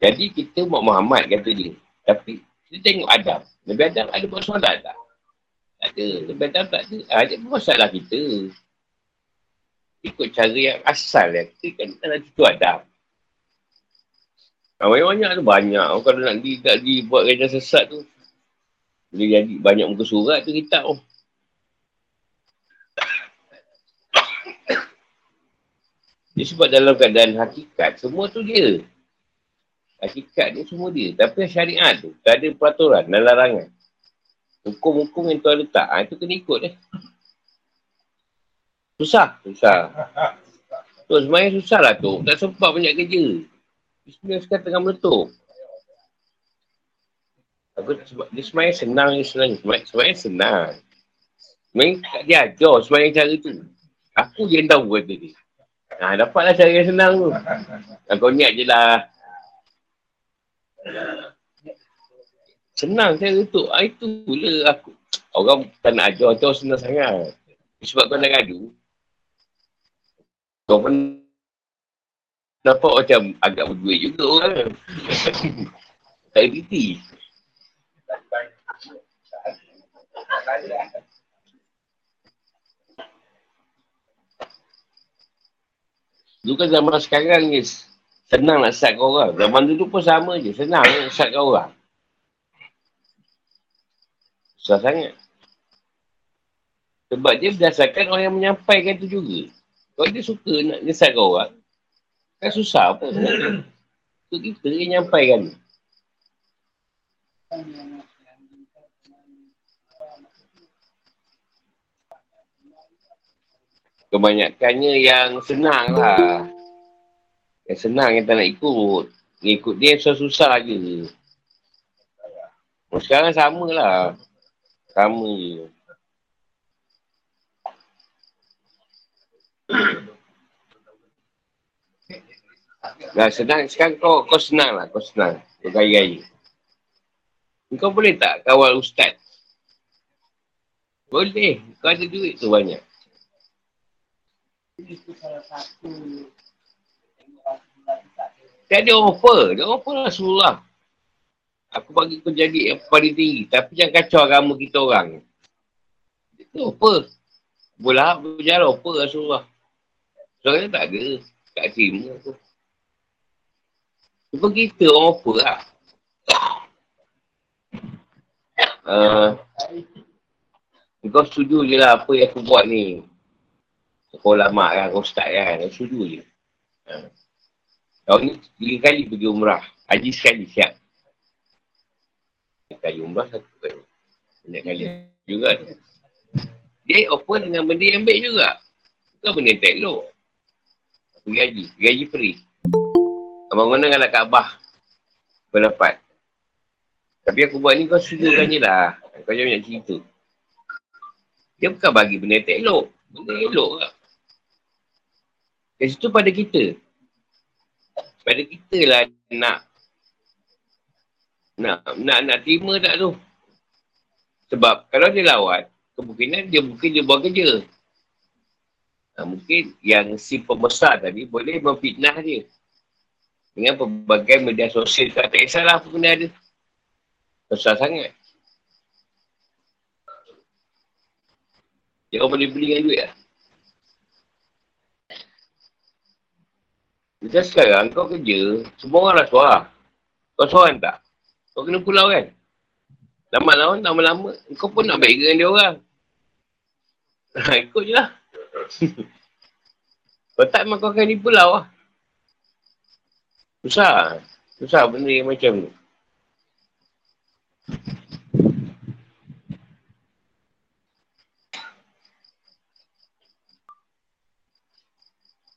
Jadi kita buat Muhammad kata dia. Tapi kita tengok Adam. Nabi Adam ada buat solat tak? Tak ada. Nabi Adam tak ada. Ha, dia masalah kita. Ikut cara yang asal ya. Kita kan nak cucu Adam. Ha, banyak-banyak tu banyak. Kalau nak di, tak di buat kerja sesat tu. Boleh jadi banyak muka surat tu kita. Oh. Dia sebab dalam keadaan hakikat, semua tu dia. Hakikat ni semua dia. Tapi syariat tu, tak ada peraturan dan larangan. Hukum-hukum yang tuan letak, ha, itu kena ikut eh. Susah, susah. Tu sebenarnya susah lah tu. Tak sempat banyak kerja. Bismillah sekarang tengah meletup. Aku dia sebenarnya senang ni. Sebenarnya senang. Sebenarnya dia ajar sebenarnya cara tu. Aku je yang tahu kata dia. Ha, dapatlah cara yang senang tu. Kau niat je lah. Senang saya letup. Ah, itu pula aku. Orang tak nak ajar tu senang sangat. Sebab kau nak gaduh. Kau pun nampak macam agak berduit juga orang. tak ada piti. Dulu kan zaman sekarang ni Senang nak sat kau orang. Zaman dulu pun sama je. Senang nak sat kau orang. Susah sangat. Sebab dia berdasarkan orang yang menyampaikan tu juga. Kalau dia suka nak nyesat kau orang, kan susah apa. Itu kita yang menyampaikan. Kebanyakannya yang senang lah. Yang senang yang tak nak ikut. Ikut dia susah-susah je. Oh, sekarang sama lah. Sama je. Nah, senang. Sekarang kau, kau senang lah. Kau senang. Kau gaya-gaya. Kau boleh tak kawal ustaz? Boleh. Kau ada duit tu banyak. Tak ada offer. Dia offer Rasulullah. Aku bagi kau jadi yang paling tinggi. Tapi jangan kacau agama kita orang. Itu offer. Bola berjalan offer Rasulullah. Soalnya tak ada. Tak terima tu. Cuma kita orang offer lah. Uh, kau setuju je lah apa yang aku buat ni. Kau lama kan, kau start kan. Kau setuju je. Uh. Tahun ni tiga kali pergi umrah. Haji sekali siap. Kali umrah satu kali. Banyak kali juga. Dia open dengan benda yang baik juga. Bukan benda yang tak elok. Pergi haji. Pergi haji free. Abang-abang dengan Kaabah. Kau dapat. Tapi aku buat ni kau suka je lah. Kau jangan nak cerita. Dia bukan bagi benda tak elok. Benda elok lah. Dari situ pada kita. Pada kita lah nak nak, nak, nak terima tak tu. Sebab kalau dia lawat, kemungkinan dia mungkin dia buat kerja. Ha, mungkin yang si pembesar tadi boleh memfitnah dia. Dengan pelbagai media sosial tak, tak kisahlah apa kena ada. Besar sangat. Dia orang boleh beli dengan duit lah. Macam sekarang kau kerja, semua orang rasuah. Kau seorang tak? Kau kena pulau kan? Lama-lama, lama-lama, kau pun nak baik dengan dia orang. Ikut je lah. Kalau tak memang kau akan di pulau lah. Susah. Susah benda yang macam ni.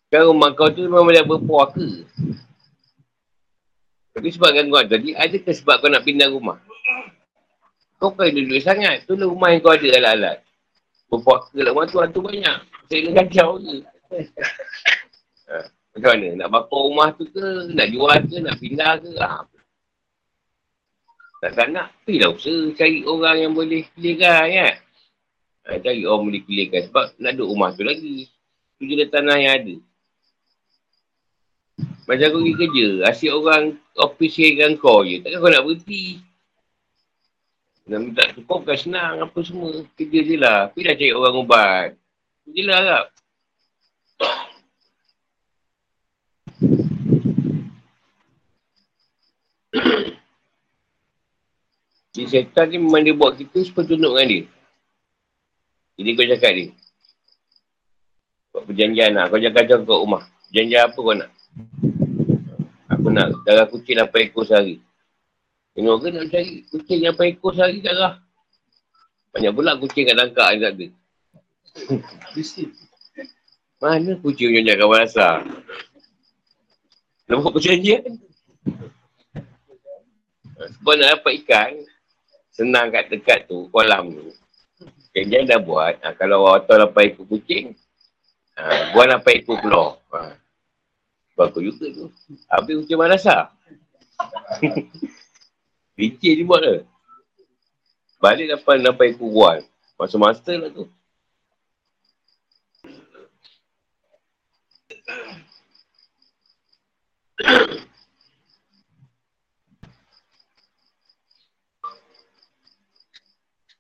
Kan rumah kau tu memang dah berpuaka. Tapi sebab gangguan tadi, ada ke sebab kau nak pindah rumah? Kau kan duduk sangat. Tu lah rumah yang kau ada alat-alat. Berpuaka lah rumah tu, hantu banyak. Saya nak kacau je. ha, macam mana? Nak bakar rumah tu ke? Nak jual ke? Nak pindah ke? Ha. Tak, tak nak. Pergilah usaha cari orang yang boleh pilihkan kan? Ha, cari orang boleh pilihkan. Sebab nak duduk rumah tu lagi. Tu je tanah yang ada. Macam aku pergi kerja, asyik orang office dengan kau je. Takkan kau nak berhenti. Nak minta cukup bukan senang apa semua. Kerja je lah. Pergi dah cari orang ubat. Kerja lah kak. Jadi setan ni memang dia buat kita supaya tunduk dengan dia. Jadi kau cakap dia. Buat perjanjian lah. Kau jangan kacau kat rumah. Perjanjian apa kau nak? Aku nak darah kucing 8 ekor sehari. Tengok ke nak cari kucing 8 ekor sehari darah? Banyak pula kucing kat tangkap yang tak ada. Mana kucing yang jaga kawan asal? Nak buat perjanjian? Sebab nak dapat ikan, senang kat dekat tu, kolam tu. Perjanjian dah buat. Ha, kalau orang tahu 8 ekor kucing, ha, buat 8 ekor pulau. Ha. Bagus juga tu. Habis ujian madrasah. Licin dia buat ke? Balik dapat dapat ikut buat. Masa master lah tu.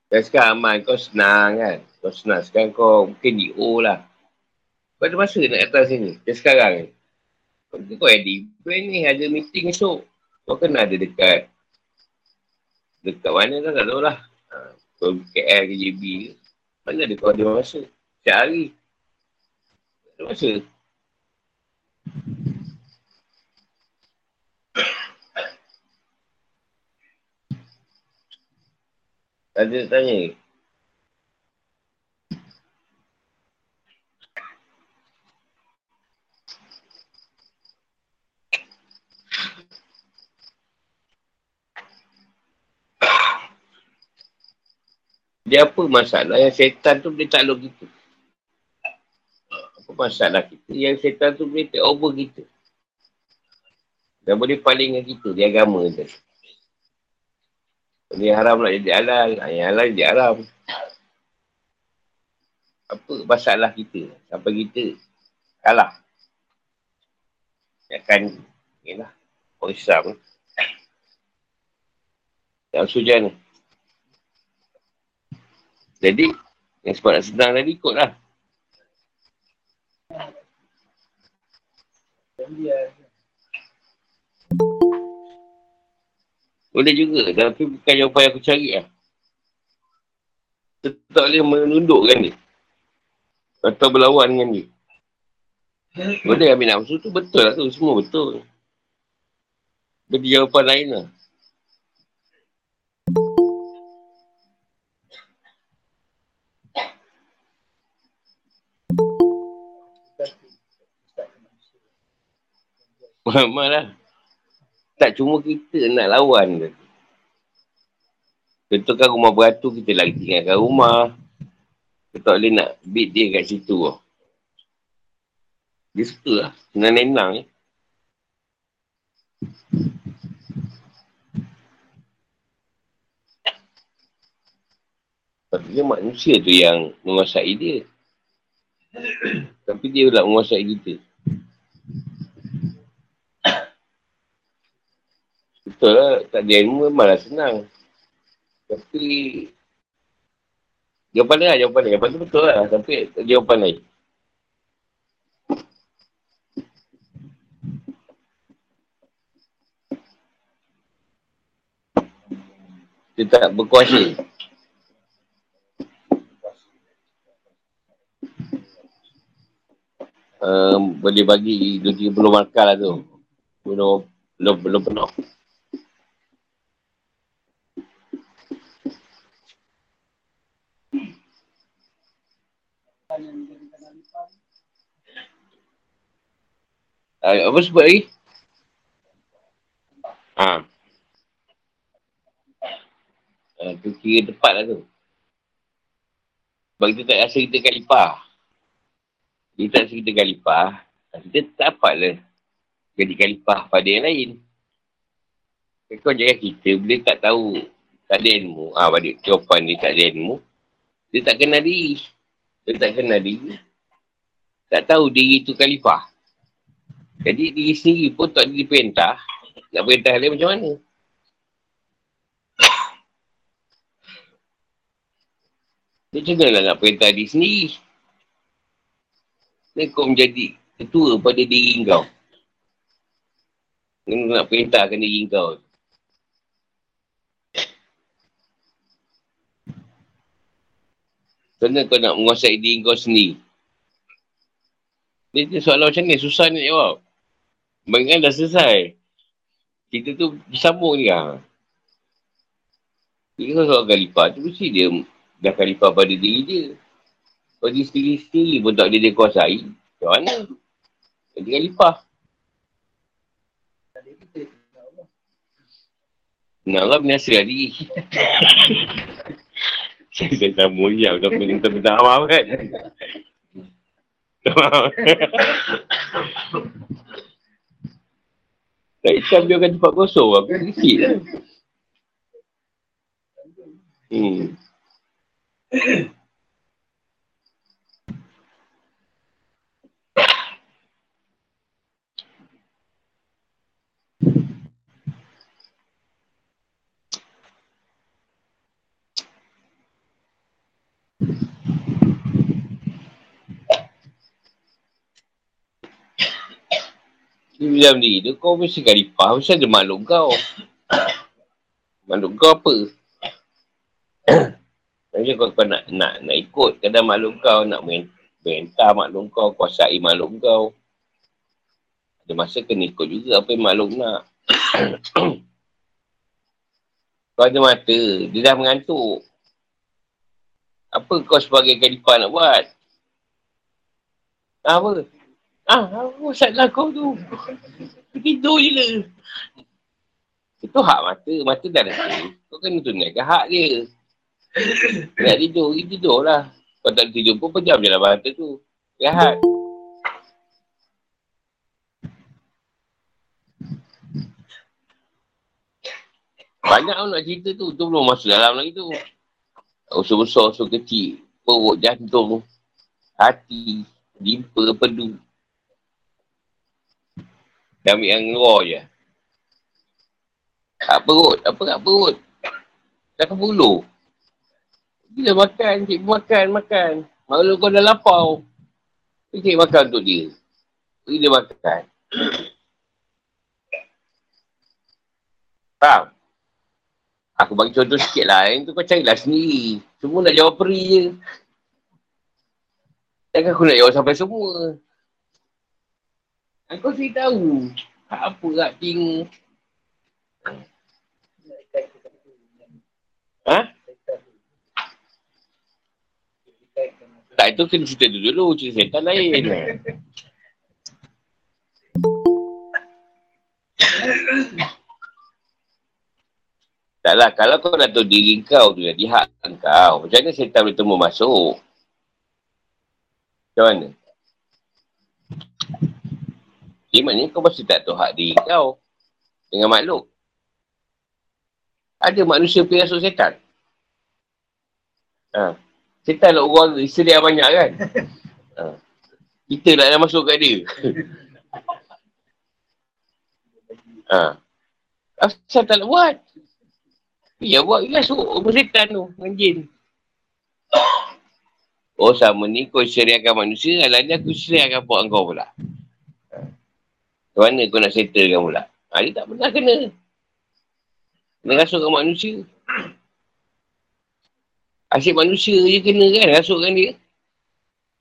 Dan sekarang aman kau senang kan. Kau senang. Sekarang kau mungkin di O lah. Kau ada masa nak datang sini. Dan sekarang ni. Kau ada event ni, ada meeting esok. Kau kena ada dekat. Dekat mana tak tahu lah. Ha, kau KL ke JB ke. Mana ada kau ada masa. Setiap hari. Ada masa. Ada tanya Dia apa masalah yang setan tu boleh takluk kita? Apa masalah kita yang setan tu boleh take over kita? Dan boleh paling dengan kita di agama tu. Ini haram nak jadi halal, yang halal jadi haram. Apa masalah kita sampai kita kalah? Ya kan, inilah, orang Islam. Yang sujan ni. Jadi, yang sebab nak senang tadi ikutlah. Boleh juga, tapi bukan jawapan yang aku cari lah. Kita tak boleh menundukkan dia. Atau berlawan dengan dia. Boleh ambil nafsu tu betul lah tu, semua betul. Beri jawapan lain lah. Malah. Tak cuma kita nak lawan ke. Contohkan rumah beratur, kita lagi tinggalkan rumah. Kita tak boleh nak beat dia kat situ. Dia suka lah. Senang-senang ni. Tapi manusia tu yang menguasai dia. Tapi dia pula menguasai kita. Betul lah, tak ada ilmu malah senang. Tapi, jawapan lah, jawapan dia. Jawapan tu betul lah, tapi jawapan lain. Dia tak berkuasa. Um, boleh bagi 2-30 markah lah tu. Belum, belum, belum penuh. Uh, apa sebut lagi? Ha. Uh, tu kira tepat lah tu. Sebab kita tak rasa kita kalipah. Kita tak rasa kita kalipah. Kita tak dapat lah. Jadi kalipah pada yang lain. Kau jangan kita boleh tak tahu. Tak ada ilmu. Ah, ha, balik jawapan dia tak ada ilmu. Dia tak kenal diri. Dia tak kenal diri. Tak tahu diri tu kalifah. Jadi diri sendiri pun tak diperintah. Nak perintah dia macam mana? Dia macam nak perintah diri sendiri? Dia kau menjadi ketua pada diri kau. Kau nak perintahkan diri kau. Kenapa kau nak menguasai diri kau sendiri? Dia soalan macam ni, susah nak jawab. Bayangkan dah selesai. Kita tu bersambung ni lah. Jadi kalau soal kalifah tu mesti dia dah kalifah pada diri dia. Kalau dia sendiri-sendiri pun tak ada dia kuasai, macam mana? Jadi kalifah. Nak Allah biasa diri. Saya tak mau ya, tak minta-minta maaf kan. Tak Islam dia akan cepat kosong. Aku risik lah. Hmm. Di dalam diri tu kau mesti kalipah. Mesti ada makhluk kau. makhluk kau apa? Macam kau, kau nak, nak, nak ikut kadang makhluk kau, nak perintah makhluk kau, kuasai makhluk kau. Ada masa kena ikut juga apa yang makhluk nak. kau ada mata, dia dah mengantuk. Apa kau sebagai kalipah nak buat? Apa? Ah, apa salah kau tu? Tidur je. Itu hak mata. Mata dah ada. Kau kena tunaikan hak dia. Nak tidur, dia tidur lah. Kau tak tidur pun pejam je lah mata tu. Rehat. Banyak orang nak cerita tu. Tu belum masuk dalam lagi tu. Usul besar, usul kecil. Perut, jantung, hati, limpa, pedu. Dia ambil yang luar je. Tak perut. Apa tak perut? Tak ke bulu. Dia makan, cik makan, makan. Malu kau dah lapar. Cik makan untuk dia. Bagi dia makan. Faham? Aku bagi contoh sikit lah. Yang tu kau carilah sendiri. Semua nak jawab peri je. Takkan aku nak jawab sampai semua. Aku sendiri tahu. Hak apa lah tengok. Ha? Tak itu kena cerita dulu dulu cerita setan lain. tak lah, kalau kau dah tahu diri kau tu jadi hak kau, macam mana setan boleh temu masuk? Macam mana? Dia maknanya kau pasti tak tahu hak diri kau dengan makhluk. Ada manusia pergi masuk setan. Ha. Setan lah orang isteri yang banyak kan. Ha. Kita lah yang masuk kat dia. ha. Asal tak nak buat? Ya buat ya so rumah setan tu dengan jin. Oh sama ni kau syariahkan manusia, alahnya aku syariahkan buat kau pula. Macam mana kau nak settlekan pula? Ha, dia tak pernah kena. Kena rasuk dengan manusia. Asyik manusia je kena kan rasukkan dia.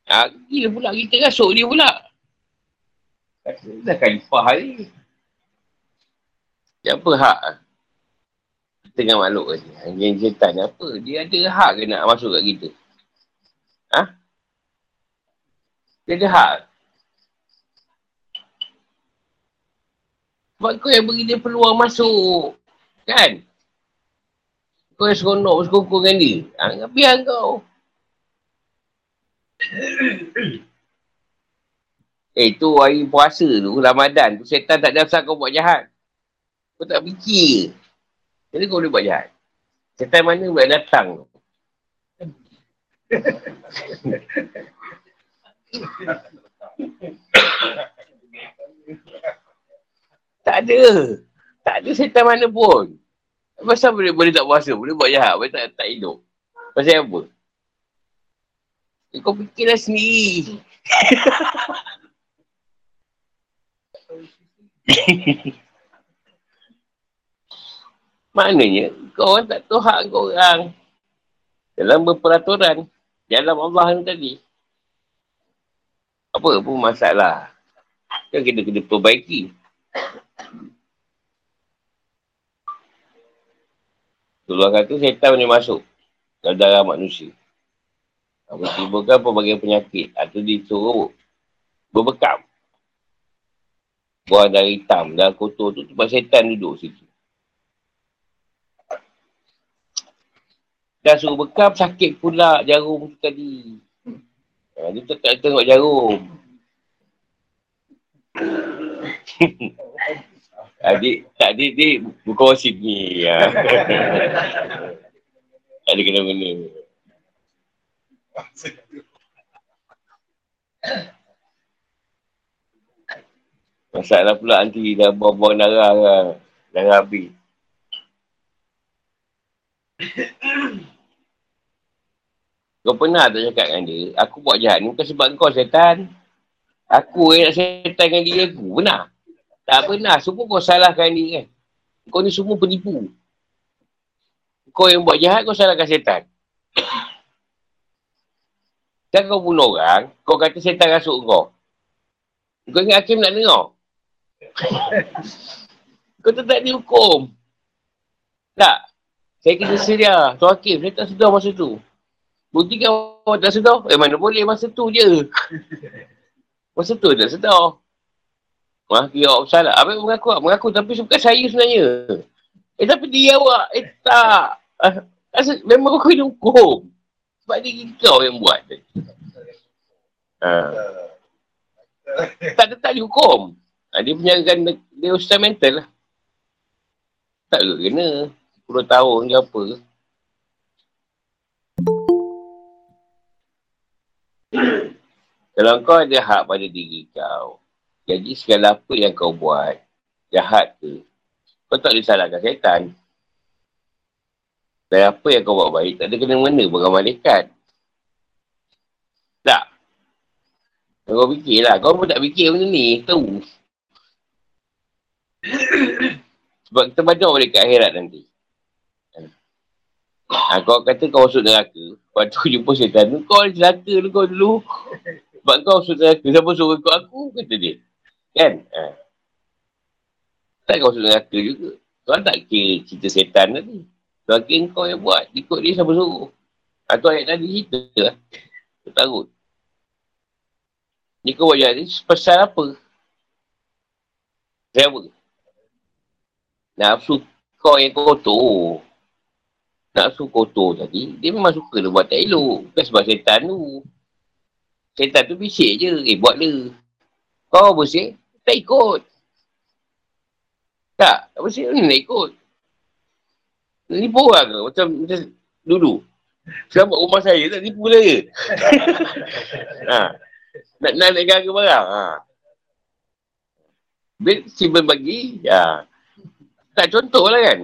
Ha, gila pula kita rasuk dia pula. Dah kalipah hari. Siapa hak? tengah makhluk tadi. Yang setan ni apa? Dia ada hak ke nak masuk kat kita? Ha? Dia ada hak. Sebab kau yang beri dia peluang masuk. Kan? Kau yang seronok bersekongkong dengan dia. Ha, biar kau. eh, tu hari puasa tu, Ramadan tu, setan tak ada kau buat jahat. Kau tak fikir. Jadi kau boleh buat jahat. Setan mana boleh datang tu? Tak ada. Tak ada setan mana pun. Pasal boleh, boleh tak puasa? Boleh buat jahat? Boleh tak, tak hidup? Pasal apa? Eh, kau fikirlah sendiri. Maknanya, kau orang tak tahu hak kau orang. Dalam berperaturan. Dalam Allah ni tadi. Apa pun masalah. Kan kita kena perbaiki. Tuhan kata setan boleh masuk dalam darah manusia. Apa timbulkan pelbagai penyakit atau disuruh berbekam. Buang dari hitam, darah kotor tu sebab setan duduk situ. Dah suruh bekam, sakit pula jarum tu tadi. Ha, dia tak tengok jarum. adik, tak adik, adik, buka sini. Ha. tak ada kena-kena. Masalah pula nanti dah buang-buang darah kan. Darah habis. Kau pernah tak cakap dengan dia, aku buat jahat ni bukan sebab kau setan. Aku yang nak setan dengan diri aku. Pernah? Tak pernah. Semua kau salahkan dia kan. Kau ni semua penipu. Kau yang buat jahat, kau salahkan setan. Kan kau bunuh orang, kau kata setan rasuk kau. Kau ingat Hakim nak dengar? kau tak dihukum. Tak. Saya kena sedia. Tuan Hakim, saya tak sedar masa tu. Buktikan awak tak sedar. Eh mana boleh masa tu je. Masa tu tak sedar. Kira awak salah. Apa mengaku? Mengaku tapi bukan saya sebenarnya. Eh tapi dia awak. Eh tak. Rasa, memang kau kena hukum. Sebab dia kau yang buat. Ha. tak tetap dihukum. Ha, dia penjarakan dia ustaz mental lah. Tak kena. 10 tahun ke apa Kalau kau ada hak pada diri kau, jadi segala apa yang kau buat, jahat ke, kau tak boleh salahkan syaitan. Dan apa yang kau buat baik, tak ada kena-mena dengan malaikat. Tak. Kau fikirlah. Kau pun tak fikir benda ni. Tahu. Sebab kita banyak balik ke akhirat nanti. Ha, kau kata kau masuk neraka. Lepas tu jumpa syaitan. Kau celaka kau dulu. Sebab kau masuk neraka. Siapa suruh ikut aku? Kata dia. Kan? Ha. Tak kau masuk neraka juga. Kau tak kira cerita setan tadi. Bagi kau yang buat, ikut dia siapa suruh. Atau ayat tadi cerita lah. Takut. Ni kau buat jadi pasal apa? Siapa? Nafsu kau yang kotor. Nafsu kotor tadi, dia memang suka dia buat tak elok. Bukan sebab setan tu. Setan tu bisik je. Eh, buat dia. Kau bersih, tak ikut. Tak, tak bersih ni nak ikut. Nipu orang ke? Macam, macam dulu. Sekarang buat rumah saya tak nipu lah ke? ha. Nak nak naik harga barang. Ha. Bil simpan bagi. Ya. Tak contoh lah kan.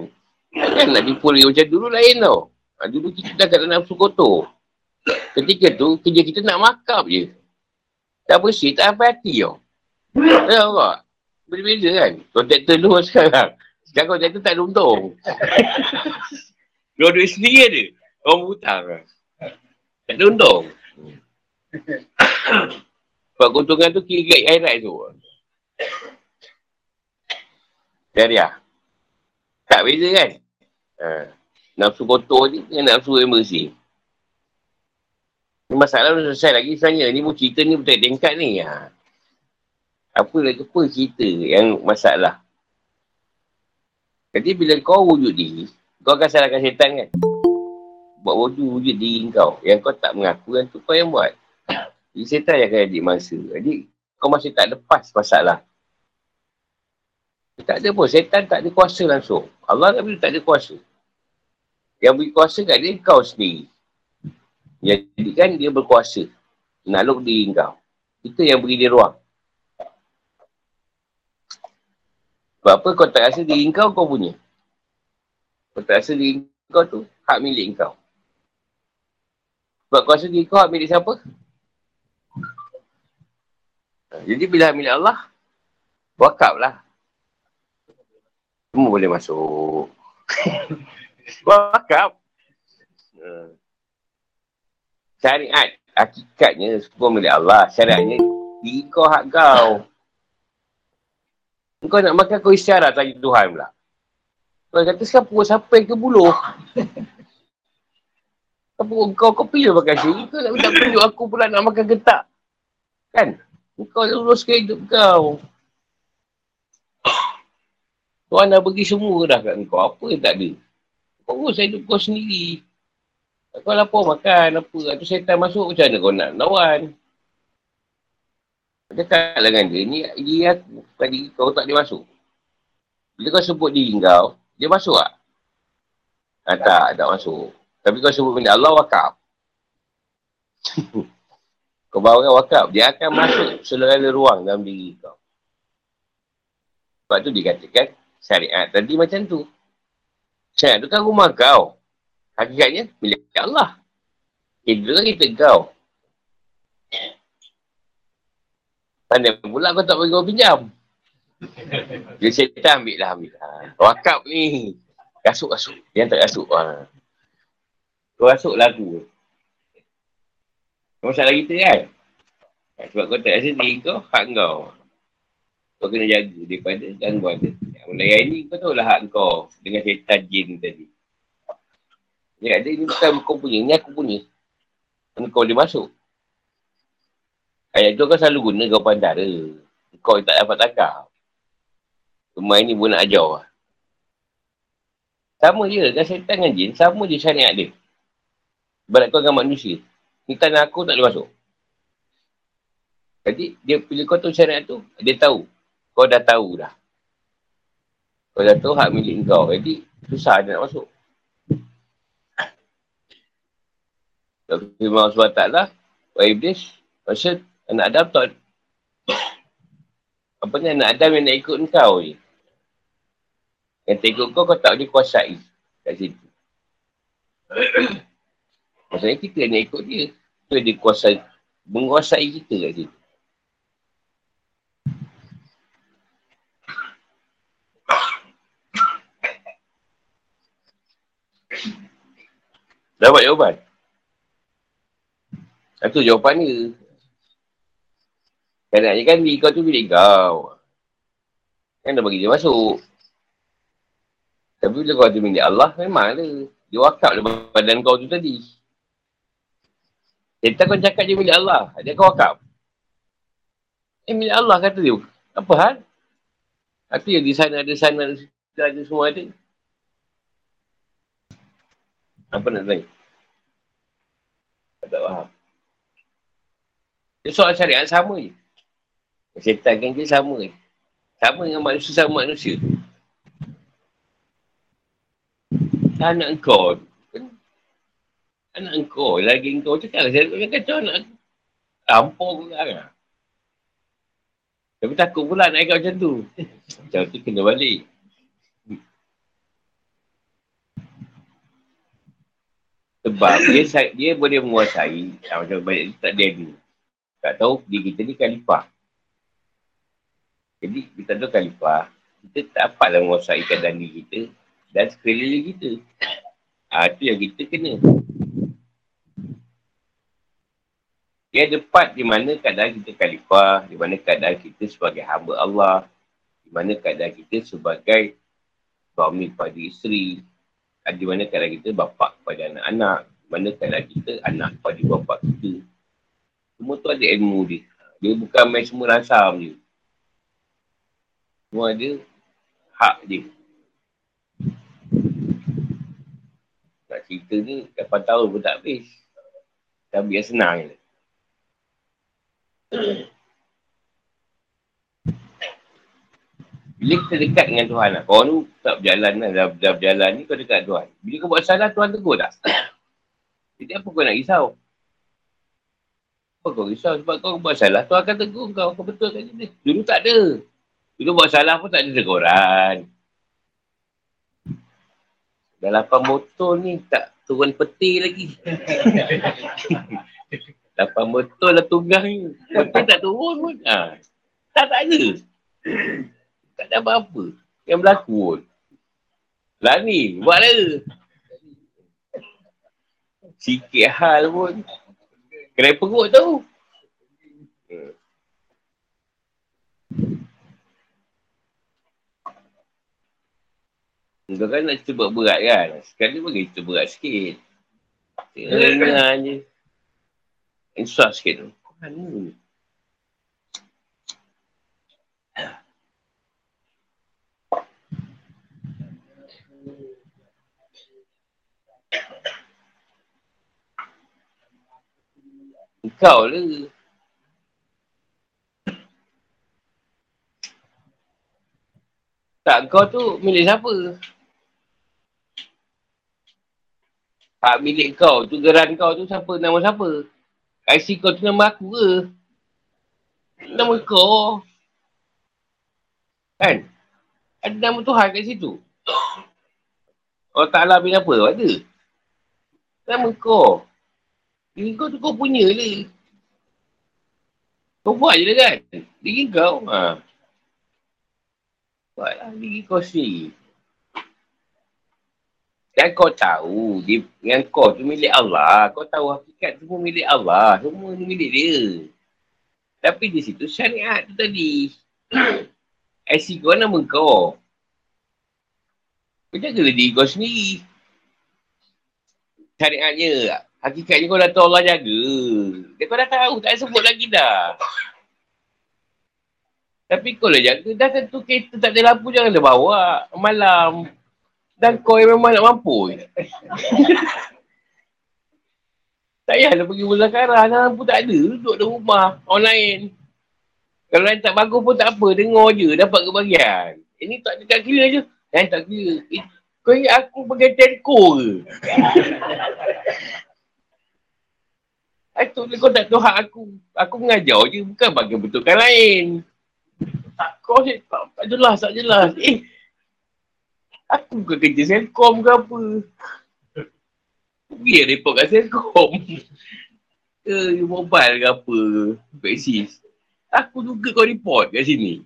Kan nak nipu lagi macam dulu lain tau. Ha, dulu kita dah kat dalam nafsu kotor. Ketika tu kerja kita nak makap je. Tak bersih, tak apa hati tau. Tahu tak? Beza-beza kan? Kontraktor dulu sekarang. Sekarang kontraktor tak ada untung. Dua duit sendiri ada. Orang hutang lah. Tak ada untung. Sebab keuntungan tu kira kat akhirat tu. Syariah. Tak beza kan? Ha. Nafsu kotor ni dengan nafsu yang bersih. Masalah tu selesai lagi sebenarnya. Ni pun cerita ni betul tingkat ni. Ha. Apa lagi apa cerita yang masalah. Jadi bila kau wujud diri, kau akan salahkan syaitan kan? Buat wujud wujud diri kau. Yang kau tak mengaku kan tu kau yang buat. Jadi syaitan yang akan jadi masa. Jadi kau masih tak lepas masalah. Tak ada pun. Syaitan tak ada kuasa langsung. Allah tak tak ada kuasa. Yang beri kuasa kat dia kau sendiri. Jadi kan dia berkuasa. Nak diri kau. Kita yang beri dia ruang. Sebab apa kau tak rasa diri kau, kau punya. Kau tak rasa diri kau tu hak milik kau. Sebab kau rasa diri kau hak milik siapa? Jadi bila hak milik Allah, wakaf lah. Semua boleh masuk. wakaf. Syariat, hakikatnya semua milik Allah. Syariatnya, diri kau hak kau. Kau nak makan kau isyarat lagi Tuhan pula. Kau kata sekarang pukul sampai ke buluh. Kau, kau, kau pilih makan sini. Kau nak minta tunjuk aku pula nak makan getak. Kan? Kau luruskan hidup kau. Tuhan dah bagi semua dah kat kau. Apa yang tak ada? Kau urus hidup kau sendiri. Kau lapar makan apa. Atau setan masuk macam mana kau nak lawan. Cakap lah dengan dia, ni aku, bukan diri kau tak dia masuk. Bila kau sebut diri kau, dia masuk tak? Ah, tak, tak masuk. Tapi kau sebut benda Allah wakaf. kau bawa kan wakaf, dia akan masuk seluruh ruang dalam diri kau. Sebab tu dikatakan syariat tadi macam tu. Syariat tu kan rumah kau. Hakikatnya milik Allah. Kita kita kau. Pandai pula kau tak bagi kau pinjam. Dia syaitan ambil lah, ambil lah. Wakab ni. Kasut-kasut. Yang tak kasut. Ha. Kau kasut lagu. Masalah kita kan? Sebab kau tak rasa diri kau, hak kau. Kau kena jaga daripada gangguan dia. Mulai hari ni kau tahu lah hak kau dengan syaitan jin tadi. Dia kata ni bukan kau punya, ni aku punya. Kau dia masuk. Ayat tu kau selalu guna kau pandara. Kau tak dapat takar. Rumah ini pun nak ajar lah. Sama je. Dan syaitan dengan jin, sama je syariat dia. Berat kau dengan manusia. Ni tanah aku tak boleh masuk. Jadi, dia pilih kau tu syariat tu, dia tahu. Kau dah tahu dah. Kau dah tahu hak milik kau. Jadi, susah dia nak masuk. Kalau firman Allah SWT, Wahai Iblis, maksud Anak Adam tak apa ni anak Adam yang nak ikut kau ni. Yang tak ikut kau, kau tak boleh kuasai kat situ. Maksudnya kita nak ikut dia. Tu dia kuasai, menguasai kita kat situ. Dapat jawapan? Itu jawapan dia. Kadang-kadang kan diri kau tu milik kau. Kan dah bagi dia masuk. Tapi bila kau ada milik Allah, memang ada. Dia wakaf dalam badan kau tu tadi. Kita kau cakap dia milik Allah. Dia kau wakaf. Eh, milik Allah kata dia. Apa hal? Apa yang di sana ada sana ada, ada semua ada. Apa nak tanya? Tak faham. Dia soal syariat sama je. Syaitan kan dia sama. Sama dengan manusia sama manusia. Anak kau Anak kau lagi kau cakap lah. Saya tak kacau anak aku. Tampur pula kan. Tapi takut pula nak ikut macam tu. Macam tu kena balik. Sebab dia, dia boleh menguasai ah, macam banyak tak dia ni. Tak tahu dia kita ni khalifah. Jadi kita tahu khalifah, kita tak dapatlah menguasai keadaan diri kita dan sekeliling kita. Ha, itu yang kita kena. Dia ada part di mana keadaan kita khalifah, di mana keadaan kita sebagai hamba Allah, di mana keadaan kita sebagai suami pada isteri, di mana keadaan kita bapa kepada anak-anak, mana keadaan kita anak kepada bapa kita. Semua tu ada ilmu dia. Dia bukan main semua rasam je. Semua ada hak dia. Nak cerita ni, 8 tahun pun tak habis. Tapi yang senang je. Bila kita dekat dengan Tuhan lah. Kau tu tak berjalan lah. Dah, dah berjalan ni kau dekat Tuhan. Bila kau buat salah, Tuhan tegur tak? Jadi apa kau nak risau? Apa kau risau? Sebab kau buat salah, Tuhan akan tegur kau. Kau betul kat sini. Dulu tak ada. Dulu buat salah pun tak ada teguran. Dah lapan motor ni tak turun peti lagi. lapan motor lah tunggang ni. Peti tak turun pun. Ha. Tak, tak ada. Tak ada apa-apa. Yang berlaku pun. Lah ni, buat lah. Sikit hal pun. Kena perut tu. Kau kan nak cerita berat kan? Sekali bagi cerita berat sikit. Tengah je. Insya sikit tu. Mana Kau lah. Tak, kau tu milik siapa? Tak milik kau tu, geran kau tu siapa? Nama siapa? IC kau tu nama aku ke? Nama kau. Kan? Ada nama Tuhan kat situ. Oh Ta'ala bin apa? Ada. Nama kau. Diri kau tu kau punya lah. Kau buat je lah kan? Diri kau. Ha. Buatlah diri kau sendiri. Dan kau tahu, dia, dengan kau tu milik Allah. Kau tahu hakikat semua milik Allah. Semua milik dia. Tapi di situ syariat tu tadi. IC kau nama kau. Kau jaga diri kau sendiri. Syariatnya, Hakikatnya kau dah tahu Allah jaga. Dia kau dah tahu, tak sebut lagi dah. Tapi kau lah jaga, dah tentu kereta tak ada lampu janganlah bawa malam. Dan kau yang memang nak mampu. tak payahlah pergi muzakarah, lampu tak ada, duduk dalam rumah, online. Kalau lain tak bagus pun tak apa, dengar je, dapat kebahagiaan. Ini tak dekat kira je. Lain tak kira. Kau ingat aku pergi telco ke? Itu kau tak tahu hak aku. Aku mengajar je. Bukan bagi betulkan lain. Kau je tak, tak jelas, tak jelas. Eh. Aku bukan kerja Selcom ke apa. Pergi report kat Selcom. Ke mobile ke apa. Backsis. Aku juga kau report kat sini.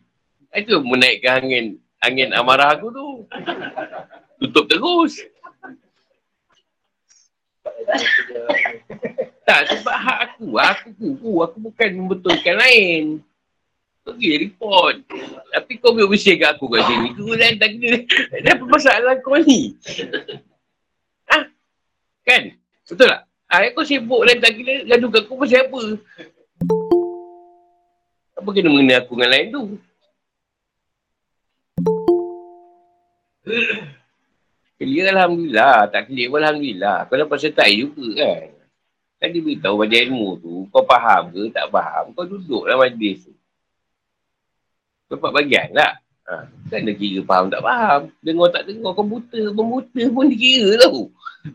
Itu menaikkan angin angin amarah aku tu. Tutup terus. tak, sebab hak aku. Aku kuku. Aku bukan membetulkan lain. Pergi report. Tapi kau boleh bersih kat aku kat sini. Kau dah tak kena. Apa masalah kau ni? Ha? Kan? Betul tak? Ha, kau sibuk dan tak kena gaduh kat aku pasal apa? Apa kena mengenai aku dengan lain tu? Clear Alhamdulillah. Tak clear pun Alhamdulillah. Kau dapat sertai juga kan. Kan dia beritahu pada ilmu tu. Kau faham ke tak faham. Kau duduk dalam majlis tu. Dapat bagian tak? Ha. Kan dia kira faham tak faham. Dengar tak dengar. Kau buta pun buta pun dikira tau.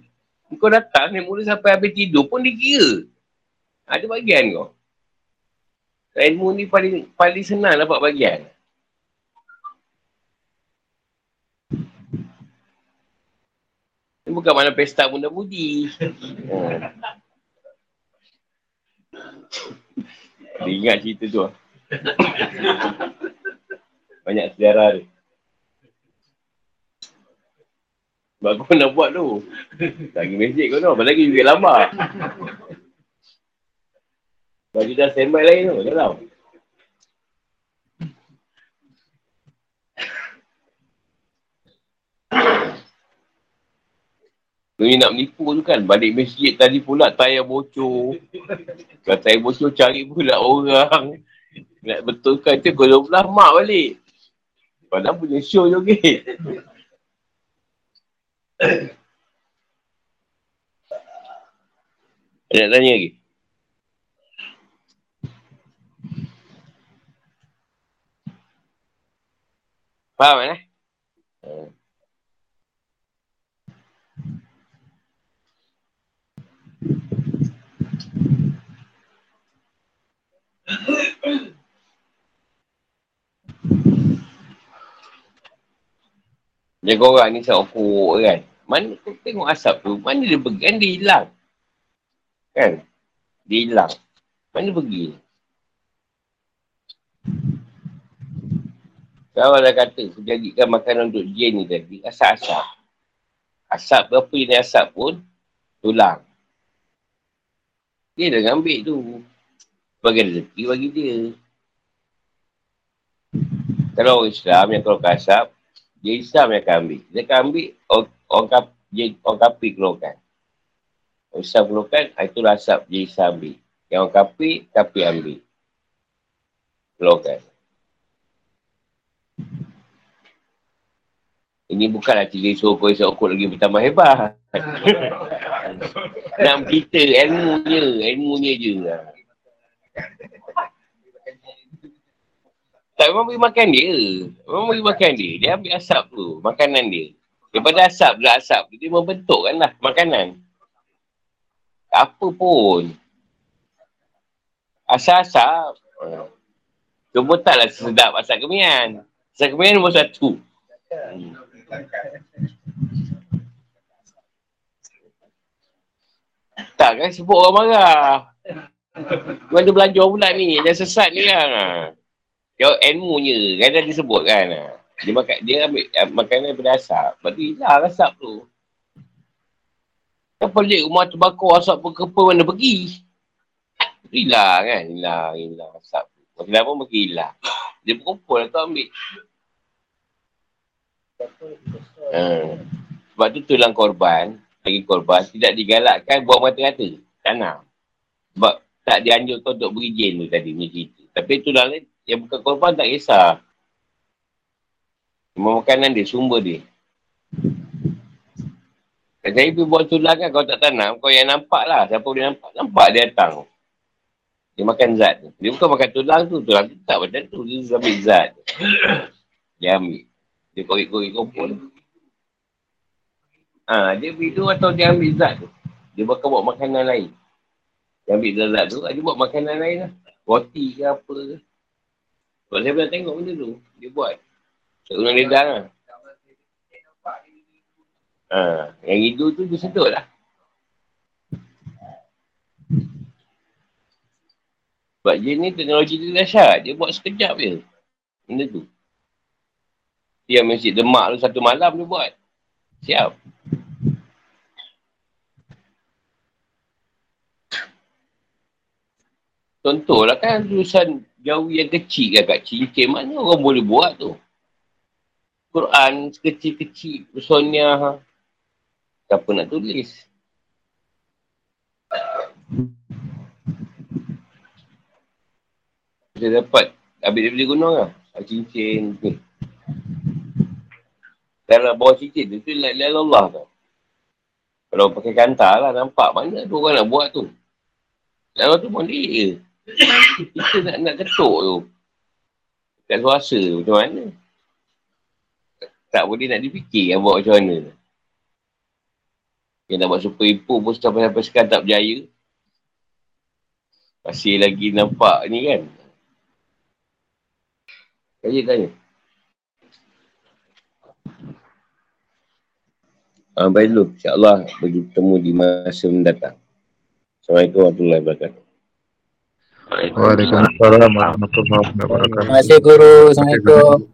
Kau datang ni mula sampai habis tidur pun dikira. Ada bagian kau. Ilmu ni paling paling senang dapat bagian. Ini bukan mana pesta muda budi. Hmm. Dia ingat cerita tu. Banyak sejarah dia. Sebab kau nak buat tu. Lagi mesej kau tu. Apa lagi juga lambat. Baju dah standby lain tu. Dalam. Ni nak menipu tu kan. Balik masjid tadi pula tayar bocor. Kalau tayar bocor cari pula orang. Nak betulkan tu kau belah mak balik. Padahal punya show je okey. Nak tanya lagi? Faham eh? Hmm. Jaga orang ni ukur kan. Mana kau tengok asap tu, mana dia pergi? Kan dia hilang. Kan? Dia hilang. Mana pergi? Kalau dah kata, aku jadikan makanan untuk jin ni tadi, asap-asap. Asap berapa ini asap pun, tulang. Dia dah ambil tu. Bagi rezeki bagi dia. Kalau Islam yang kalau kasap, dia Islam yang akan ambil. Dia akan ambil orang, orang, dia, orang kapi keluarkan. Orang Islam keluarkan, ah, itu asap dia Islam ambil. Yang orang kapi, kapi ambil. Keluarkan. Ini bukanlah cerita suruh kau isap ukur lagi bertambah hebat. Nak kita ilmunya, ilmunya je. Tak memang bagi makan dia. Memang bagi makan dia. Dia ambil asap tu, makanan dia. Daripada asap, dah asap. Dia membentuk kan lah makanan. Apa pun. Asap-asap. Cuma taklah sedap asap kemian. Asap kemian nombor satu. Hmm. Tak kan sebut orang marah. Mana belajar pula ni. Dia sesat ni lah. Dia ilmunya. Kan dah disebut kan. Dia, makan, dia ambil uh, makanan daripada asap. Tu hilang asap tu. Kan pelik rumah terbakar asap berkepa mana pergi. Hilang kan. Hilang, hilang asap. Makin lama makin hilang. Dia berkumpul lah tu ambil. Hmm. Sebab tu tulang korban, lagi korban, tidak digalakkan buat mata-mata. Tanam. Sebab tak dianjurkan untuk beri jen tu tadi, ni cerita. Tapi tulang ni, yang bukan korban tak kisah. Cuma makanan dia, sumber dia. Kalau saya pergi buat tulang kan, kau tak tanam, kau yang nampak lah. Siapa boleh nampak? Nampak dia datang. Dia makan zat tu. Dia bukan makan tulang tu, tulang tu tak macam tu. Dia ambil zat. Dia ambil. Dia korek-korek kumpul. Ha, dia tu atau dia ambil zat tu. Dia bakal buat makanan lain. Dia ambil zat-zat tu, dia buat makanan lain lah. Roti ke apa. Sebab saya pernah tengok benda tu. Dia buat. Seorang lidah lah. Ha, yang hidup tu dia sedut lah. Sebab dia ni teknologi dia dahsyat. Dia buat sekejap je. Benda tu. Dia masjid demak tu satu malam dia buat. Siap. Contohlah kan tulisan jauh yang kecil kan kat cincin. Mana orang boleh buat tu? Quran sekecil-kecil. Sonia. Siapa nak tulis? Saya dapat ambil daripada gunung lah. Cincin ni. Dalam bawah cincin tu, tu la Allah tu. Kalau pakai kantar lah, nampak mana tu orang nak buat tu. Lalu tu pun dia. Kita nak, nak ketuk tu. Kat suasa tu macam mana. Tak boleh nak dipikir yang buat macam mana. Yang nak buat superimpose pun sampai-sampai sekarang tak berjaya. Masih lagi nampak ni kan. Tanya, tanya. Ah, baik dulu. InsyaAllah bertemu di masa mendatang. Assalamualaikum warahmatullahi wabarakatuh. Waalaikumsalam warahmatullahi wabarakatuh. Terima kasih guru. Assalamualaikum.